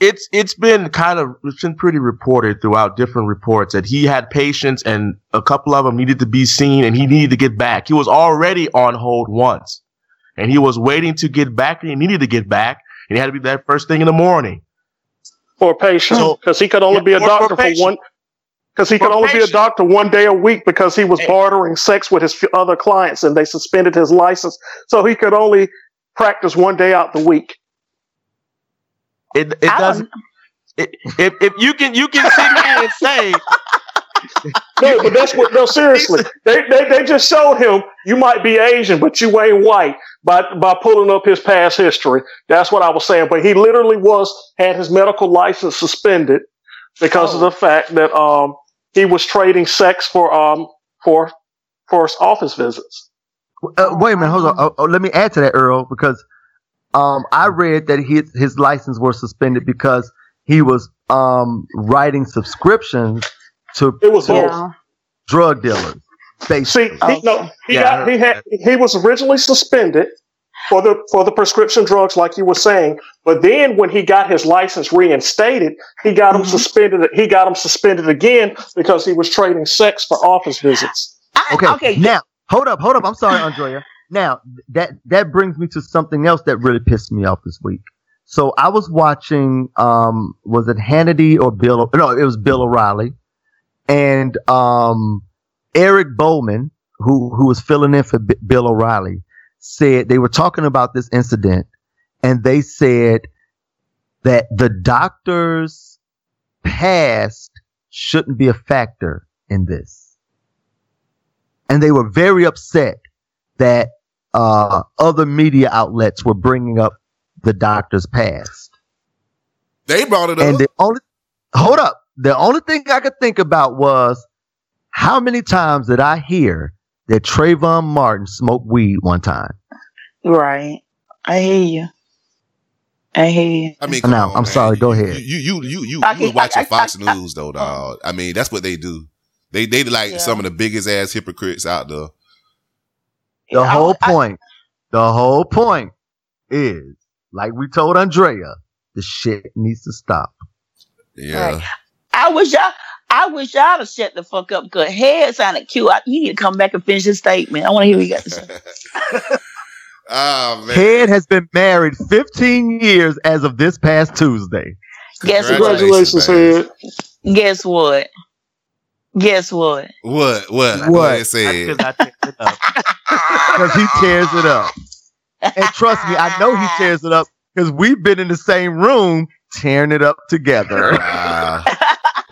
It's it's been kind of it's been pretty reported throughout different reports that he had patients and a couple of them needed to be seen and he needed to get back. He was already on hold once. And he was waiting to get back and he needed to get back and he had to be there first thing in the morning. for a patient, So- because he could only Yeah, be a for- for doctor for one. Because he For could only be a doctor one day a week because he was Hey. bartering sex with his f- other clients and they suspended his license. So he could only practice one day out the week. It it I doesn't it, if if you can you can sit here and say No, but that's what. No, seriously, they, they they just showed him you might be Asian, but you ain't white by by pulling up his past history. That's what I was saying. But he literally was had his medical license suspended because of the fact that um he was trading sex for um for for office visits. Uh, wait a minute, hold on. Oh, oh, let me add to that, Earl, because um, I read that his his license was suspended because he was um writing subscriptions to, It was both. Yeah. drug dealers. See, Basically. he, no, he Yeah, got he had that. he was originally suspended for the for the prescription drugs, like you were saying. But then when he got his license reinstated, he got him Mhm. suspended. He got him suspended again because he was trading sex for office visits. I, Okay. okay. Now, hold up, hold up. I'm sorry, Andrea. Now that that brings me to something else that really pissed me off this week. So I was watching, um, was it Hannity or Bill? No, it was Bill O'Reilly, and um, Eric Bolling, who who was filling in for B- Bill O'Reilly, said they were talking about this incident, and they said that the doctor's past shouldn't be a factor in this and they were very upset that uh, other media outlets were bringing up the doctor's past. They brought it up. And the only hold up, the only thing I could think about was how many times did I hear that Trayvon Martin smoked weed one time? Right. I hear you. I hear you. I mean, No, on, I'm man. sorry, go ahead. You you you you, I you was watching I- I- Fox News though, dog. I mean, that's what they do. They they like Yeah. some of the biggest ass hypocrites out there. The I- whole I- point, the whole point is, like we told Andrea, the shit needs to stop. Yeah. Right. I wish y'all. I wish y'all to shut the fuck up. Cause head sounded cute. I, you need to come back and finish his statement. I want to hear what you got to say. oh man. Head has been married 15 years as of this past Tuesday. Guess what? Congratulations, Congratulations. Head. Guess what? Guess what? What what What? I said? Because I teared it up. because he tears it up. And trust me, I know he tears it up because we've been in the same room tearing it up together. Wow.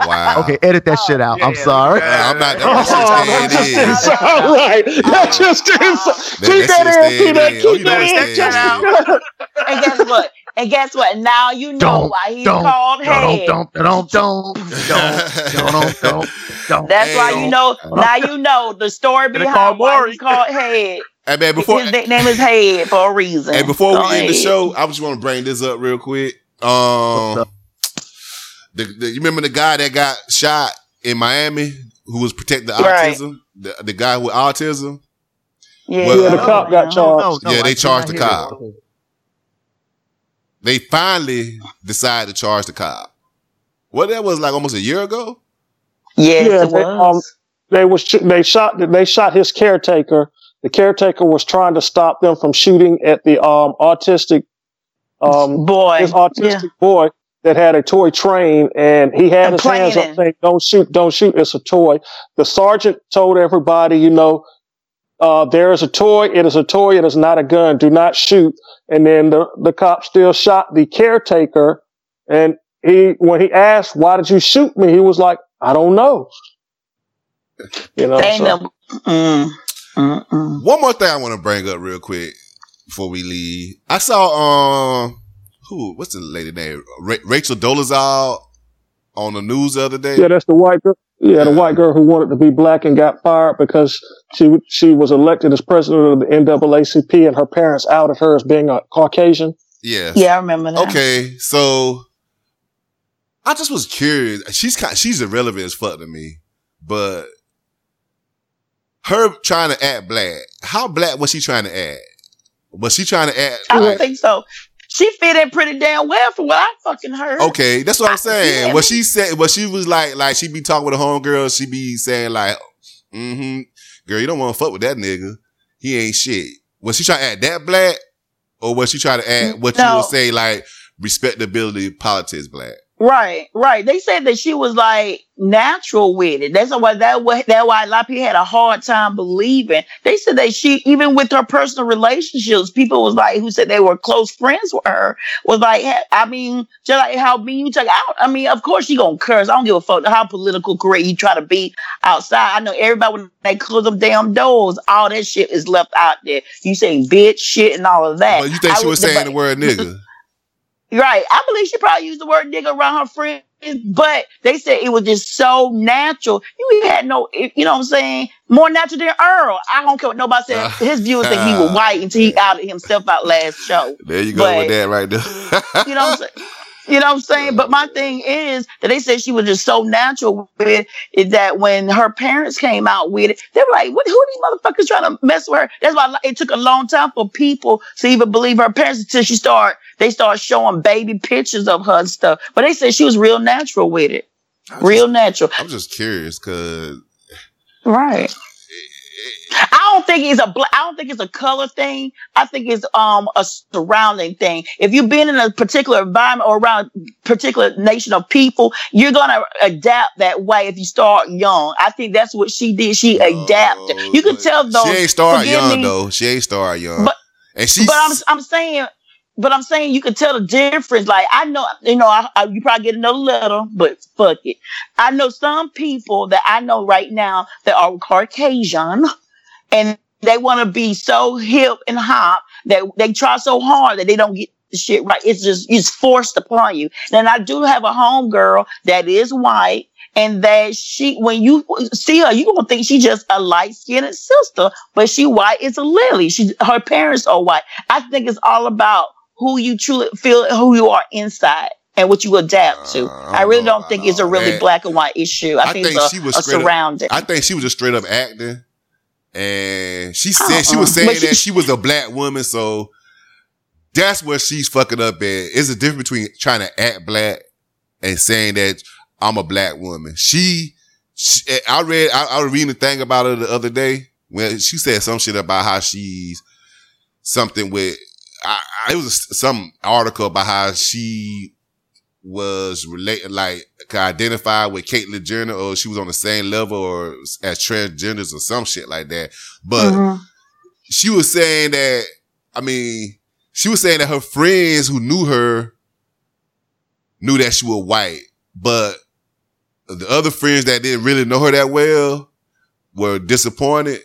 Wow. Okay, edit that shit out. Yeah, I'm sorry. Yeah, I'm not. Oh, That that just shit didn't sound in. right. That just didn't sound. That- Keep that that shit in. Keep that. in. Oh, Keep that in. And guess what? And guess what? Now you know Don't, why he's don't, called Don't, head. don't, don't, don't, don't, don't, don't, don't. That's Hey, why don't. you know. Now you know the story Gonna call behind why Maury. he's called head. Hey man, before His nickname is Head for a reason. Hey, before Go we end the show, I just want to bring this up real quick. Um, the, the, you remember the guy that got shot in Miami who was protecting the Right. autism? The, the guy with autism? yeah, Well, Yeah, the cop got charged. Yeah, they charged the cop. that. They finally decided to charge the cop. What that was like almost a year ago? Yes, Yeah, it they, was. um, they was they shot they shot his caretaker. The caretaker was trying to stop them from shooting at the um autistic um Boy, his autistic yeah. boy that had a toy train and he had And his hands up saying, Don't shoot, don't shoot, it's a toy. The sergeant told everybody, you know, uh, there is a toy, it is a toy, it is not a gun, do not shoot. And then the, the cop still shot the caretaker and he when he asked, Why did you shoot me? He was like, I don't know. You know, They ain't so- mm. One more thing I want to bring up real quick before we leave. I saw um who what's the lady name? Ra- Rachel Dolezal on the news the other day. Yeah, that's the white girl. Yeah, the white girl who wanted to be black and got fired because she she was elected as president of the NAACP and her parents outed her as being a Caucasian. Yeah, Yeah, I remember that. Okay, so I just was curious. She's kind, she's irrelevant as fuck to me, but her trying to act black. How black was she trying to act? Was she trying to act? I don't like- think so. She fit in pretty damn well for what I fucking heard. Okay, that's what I'm saying. Yeah. What she said, what she was like, like she be talking with a homegirl, she be saying like, mm-hmm, girl, you don't want to fuck with that nigga. He ain't shit. Was she trying to act that black? Or was she trying to act what you would say like respectability politics black? Right, right. They said that she was like natural with it. That's why that why that why a lot of people had a hard time believing. They said that she even with her personal relationships, people was like who said they were close friends with her was like, I mean, just like how me you take out. I mean, of course she gonna curse. I don't give a fuck how political correct you try to be outside. I know everybody when they close them damn doors, all that shit is left out there. You saying bitch, shit, and all of that. But you think I she was but- saying the word nigga? Right. I believe she probably used the word nigga around her friends, but they said it was just so natural. You had no, you know what I'm saying? More natural than Earl. I don't care what nobody said. Uh, His viewers think he was white until he outed himself out last show. There you go But- with that right there. You know what I'm saying? You know what I'm saying? But my thing is that they said she was just so natural with it is that when her parents came out with it, they were like, what, who are these motherfuckers trying to mess with her? That's why it took a long time for people to even believe her parents until she started, they start showing baby pictures of her and stuff. But they said she was real natural with it. Real natural. I'm just curious because Right. I don't think it's a black. I don't think it's a color thing. I think it's um a surrounding thing. If you've been in a particular environment or around a particular nation of people, you're gonna adapt that way if you start young. I think that's what she did. She adapted. You can tell though. she ain't start young me, though. She ain't start young. But- and she But I'm I'm saying. But I'm saying you could tell the difference. Like I know, you know, I, I, you probably get another letter, but fuck it. I know some people that I know right now that are Caucasian, and they want to be so hip and hop that they try so hard that they don't get the shit right. It's just it's forced upon you. And I do have a homegirl that is white. And that she, when you see her, you gonna think she just a light skinned sister, but she white is a lily. She, her parents are white. I think it's all about who you truly feel, who you are inside and what you adapt to. Uh, I I really know don't think it's a really that. black and white issue. I, I think, think it's she a, was a straight up- surrounding. I think she was just straight up acting. And she said she Uh-uh. was saying she- that she was a black woman, so that's where she's fucking up at. It's a difference between trying to act black and saying that I'm a black woman. She, she I read, I, I was reading a thing about her the other day when she said some shit about how she's something with, I, I, it was some article about how she was related, like identified with Caitlyn Jenner, or she was on the same level, or as transgenders, or some shit like that. But Mhm. she was saying that, I mean, she was saying that her friends who knew her knew that she was white, but the other friends that didn't really know her that well were disappointed.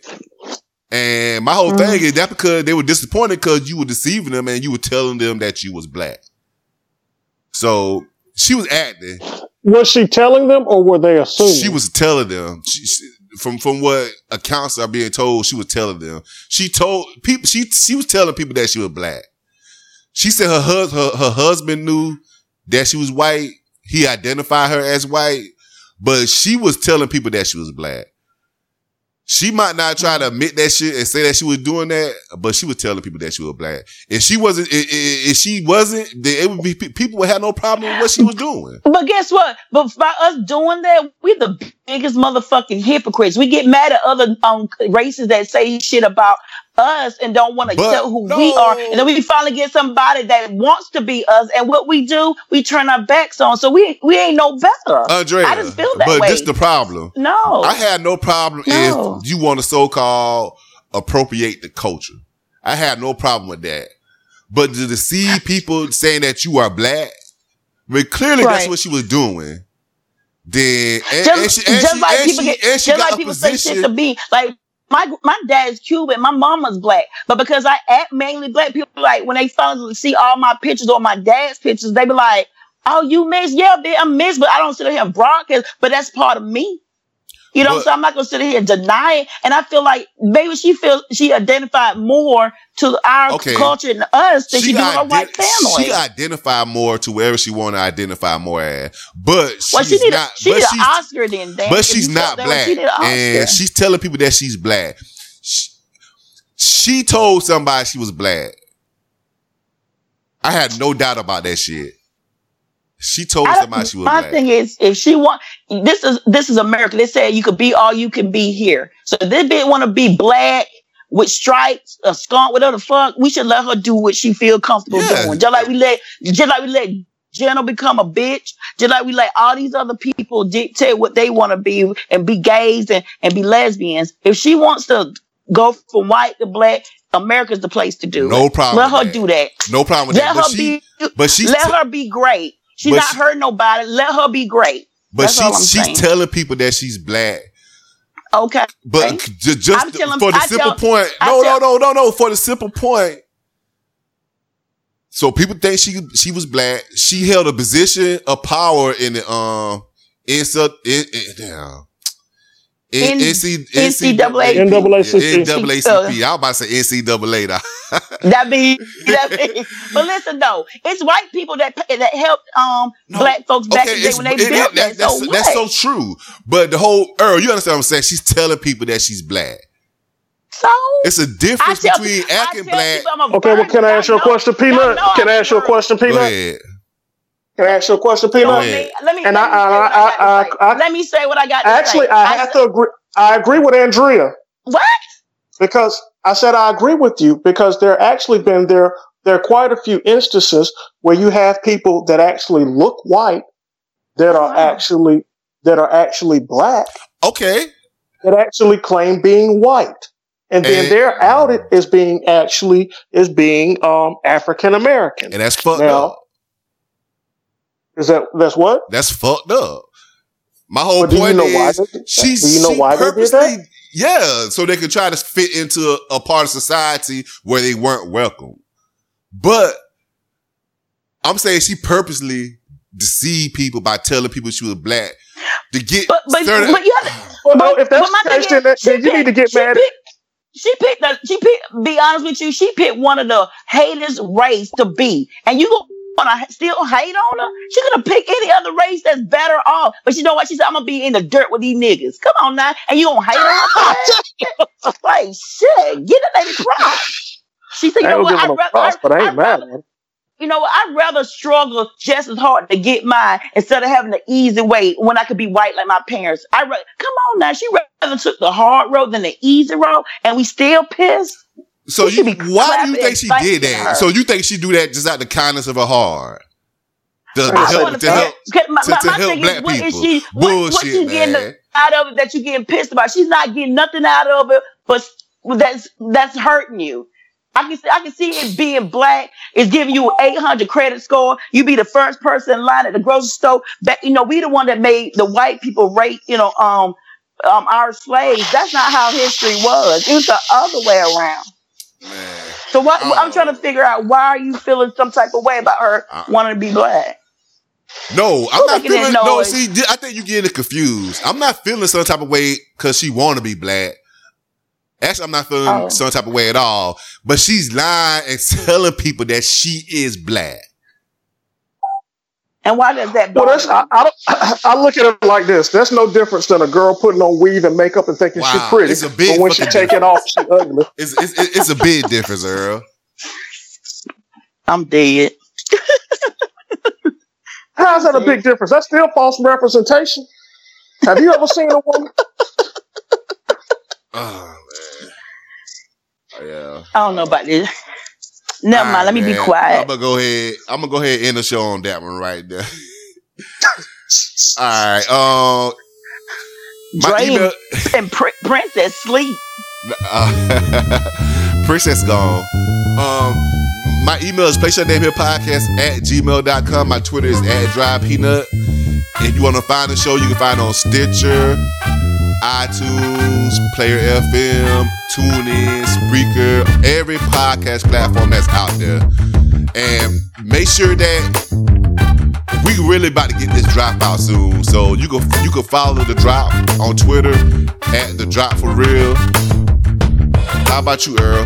And my whole thing mm-hmm. is that because they were disappointed because you were deceiving them and you were telling them that you was black. So she was acting. Was she telling them or were they assuming? She was telling them she, she- from from what accounts are being told. She was telling them. She told people. She she was telling people that she was black. She said her hus- her her husband knew that she was white. He identified her as white, but she was telling people that she was black. She might not try to admit that shit and say that she was doing that, but she was telling people that she was black. If she wasn't, if, she wasn't, then it would be people would have no problem with what she was doing. But guess what? But by us doing that, we're the biggest motherfucking hypocrites. We get mad at other um races that say shit about us and don't want to tell who no. we are. And then we finally get somebody that wants to be us. And what we do, we turn our backs on. So we we ain't no better. Andrea, I just feel that but way. this the problem. no. I had no problem No. if you want to so-called appropriate the culture. I had no problem with that. But to deceive people saying that you are black, I mean, clearly that's what she was doing. Then and, just, and she, and just she, like and people she, get, and she just got like people say shit to me. Like my my dad's Cuban, my mama's black, but because I act mainly black, people like when they finally see all my pictures or my dad's pictures, they be like, "Oh, you mixed? Yeah, bitch, I'm mixed, but I don't sit here and broadcast. But that's part of me." You know, But- so I'm not gonna sit here and deny it. And I feel like maybe she feels she identified more to our Okay. culture and us than she, do her white family. She identified more to wherever she want to identify more as, but she's well, she need not. she need an Oscar then, damn. but she's not felt that way, black, She need an Oscar. and she's telling people that she's black. She, she told somebody she was black. I had no doubt about that shit. She told somebody she was my black. thing is, if she want, this is this is America. They say you could be all you can be here. So if this bitch want to be black with stripes, a skunk, whatever the fuck, we should let her do what she feel comfortable Yeah. doing. Just like we let, just like we let Jenner become a bitch, just like we let all these other people dictate what they want to be and be gays and, and be lesbians. If she wants to go from white to black, America's the place to do No it. problem Let her that. do that. No problem with Let that. But her she, be. but she's let t- her be great. She's But not she- hurting nobody. Let her be great. but all she's she's saying. telling people that she's black. Okay. But Okay. just telling- for the I simple tell- point, no, tell- no, no, no, no. For the simple point, so people think she she was black. She held a position of power in the um in sub in, in damn. In, In- NC, NCAA. NAACP. NAACP. I was about to say NCAA. now. That be that be. But listen though, it's white people that that helped um No. black folks back in the day when they it- built that. that's, so that's so true. But the whole Earl, you understand what I'm saying? She's telling people that she's black. So It's a difference tell, between I acting black. people Okay, well, can I ask you a question, y'all Peanut? Can I ask you a virgin. question, Go Peanut? Ahead. Can I ask you a question, You Peanut? what I mean? Let me And let me I- say what I- I, gotta I- I- let me say what I got to Actually, say. I have to agree. I agree with Andrea What? because I said I agree with you because there actually been there there are quite a few instances where you have people that actually look white that are Wow. actually that are actually black Okay. that actually claim being white. And then And- they're outed as being actually as being um African American. And that's fucked Now- up. Is that that's what? That's fucked up. My whole But do you point know why is they did she's Do you know she why they did purposely that? yeah, so they could try to fit into a, a part of society where they weren't welcome. But I'm saying she purposely deceived people by telling people she was black to get But but certain- but you have to, Well, no, but- if that's but my the case, thing then, that, is, then you need to get picked- she mad. picked- She picked the, she picked, be honest with you, she picked one of the hatest race to be. And you gonna still hate on her? She could have picked any other race that's better off. But you know what? She said, I'm gonna be in the dirt with these niggas. Come on now. And you gonna hate on her? like, shit, get the lady cross. She said, you know what? gonna I'd rather, props, but I ain't I'd mad rather- at you know what? I'd rather struggle just as hard to get mine instead of having the easy way when I could be white like my parents. I ra- come on now. She rather took the hard road than the easy road, and we still pissed. So you, why do you think she did that? her. So you think she do that just out the kindness of her heart? To, to help, to say- my, to- help black is, what is people. she? What, what Bullshit, you getting man. out of it that you getting pissed about? She's not getting nothing out of it, but that's that's hurting you. I can see, I can see it being black is giving you 800 credit score. You be the first person in line at the grocery store. But you know, we the one that made the white people rate, you know, um, um, our slaves. That's not how history was. It was the other way around. Man. So what. I'm trying to figure out why are you feeling some type of way about her Uh. wanting to be black? No, I'm not feeling. No, see, I think you getting it confused. I'm not feeling some type of way because she want to be black. Actually, I'm not feeling Oh. some type of way at all. But she's lying and telling people that she is black. And why does that Well, bother that's I, I, don't, I look at it like this. That's no difference than a girl putting on weave and makeup and thinking she's pretty, it's a big but when she fucking take it off, she ugly. It's it's, it's a big difference, Earl. I'm dead. How's that a big difference? That's still false representation. Have you ever seen a woman? Oh man. Oh, yeah. I don't know about this. Never mind. Let me be quiet. I'm gonna go ahead. I'm gonna go ahead and end the show on that one right there. All right. Um, my Dre email. and Pr- Princess sleep. Uh, Princess gone. Um, my email is place your name here podcast at gmail.com. My Twitter is at dry peanut. If you want to find the show, you can find it on Stitcher, iTunes, Player FM, TuneIn, Spreaker, every podcast platform that's out there. And make sure that we really about to get this drop out soon. So you can you can follow the drop on Twitter at the drop for real. How about you, Earl?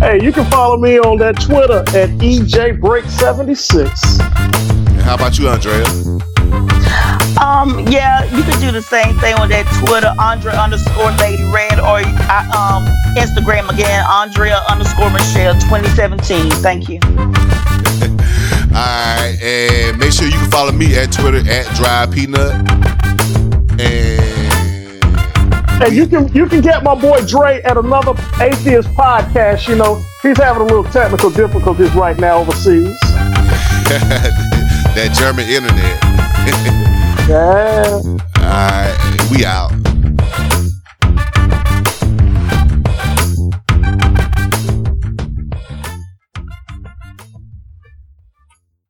Hey, you can follow me on that Twitter at E EJBreak76. And how about you, Andrea? Um, yeah, you can do the same thing with that Twitter, Andre underscore Lady Red, or I, um, Instagram again, Andrea underscore Michelle 2017. Thank you. All right, and make sure you can follow me at Twitter at Dry Peanut. And Hey, you can you can get my boy Dre at another atheist podcast. You know, he's having a little technical difficulties right now overseas. that German internet. Yeah. All right, we out.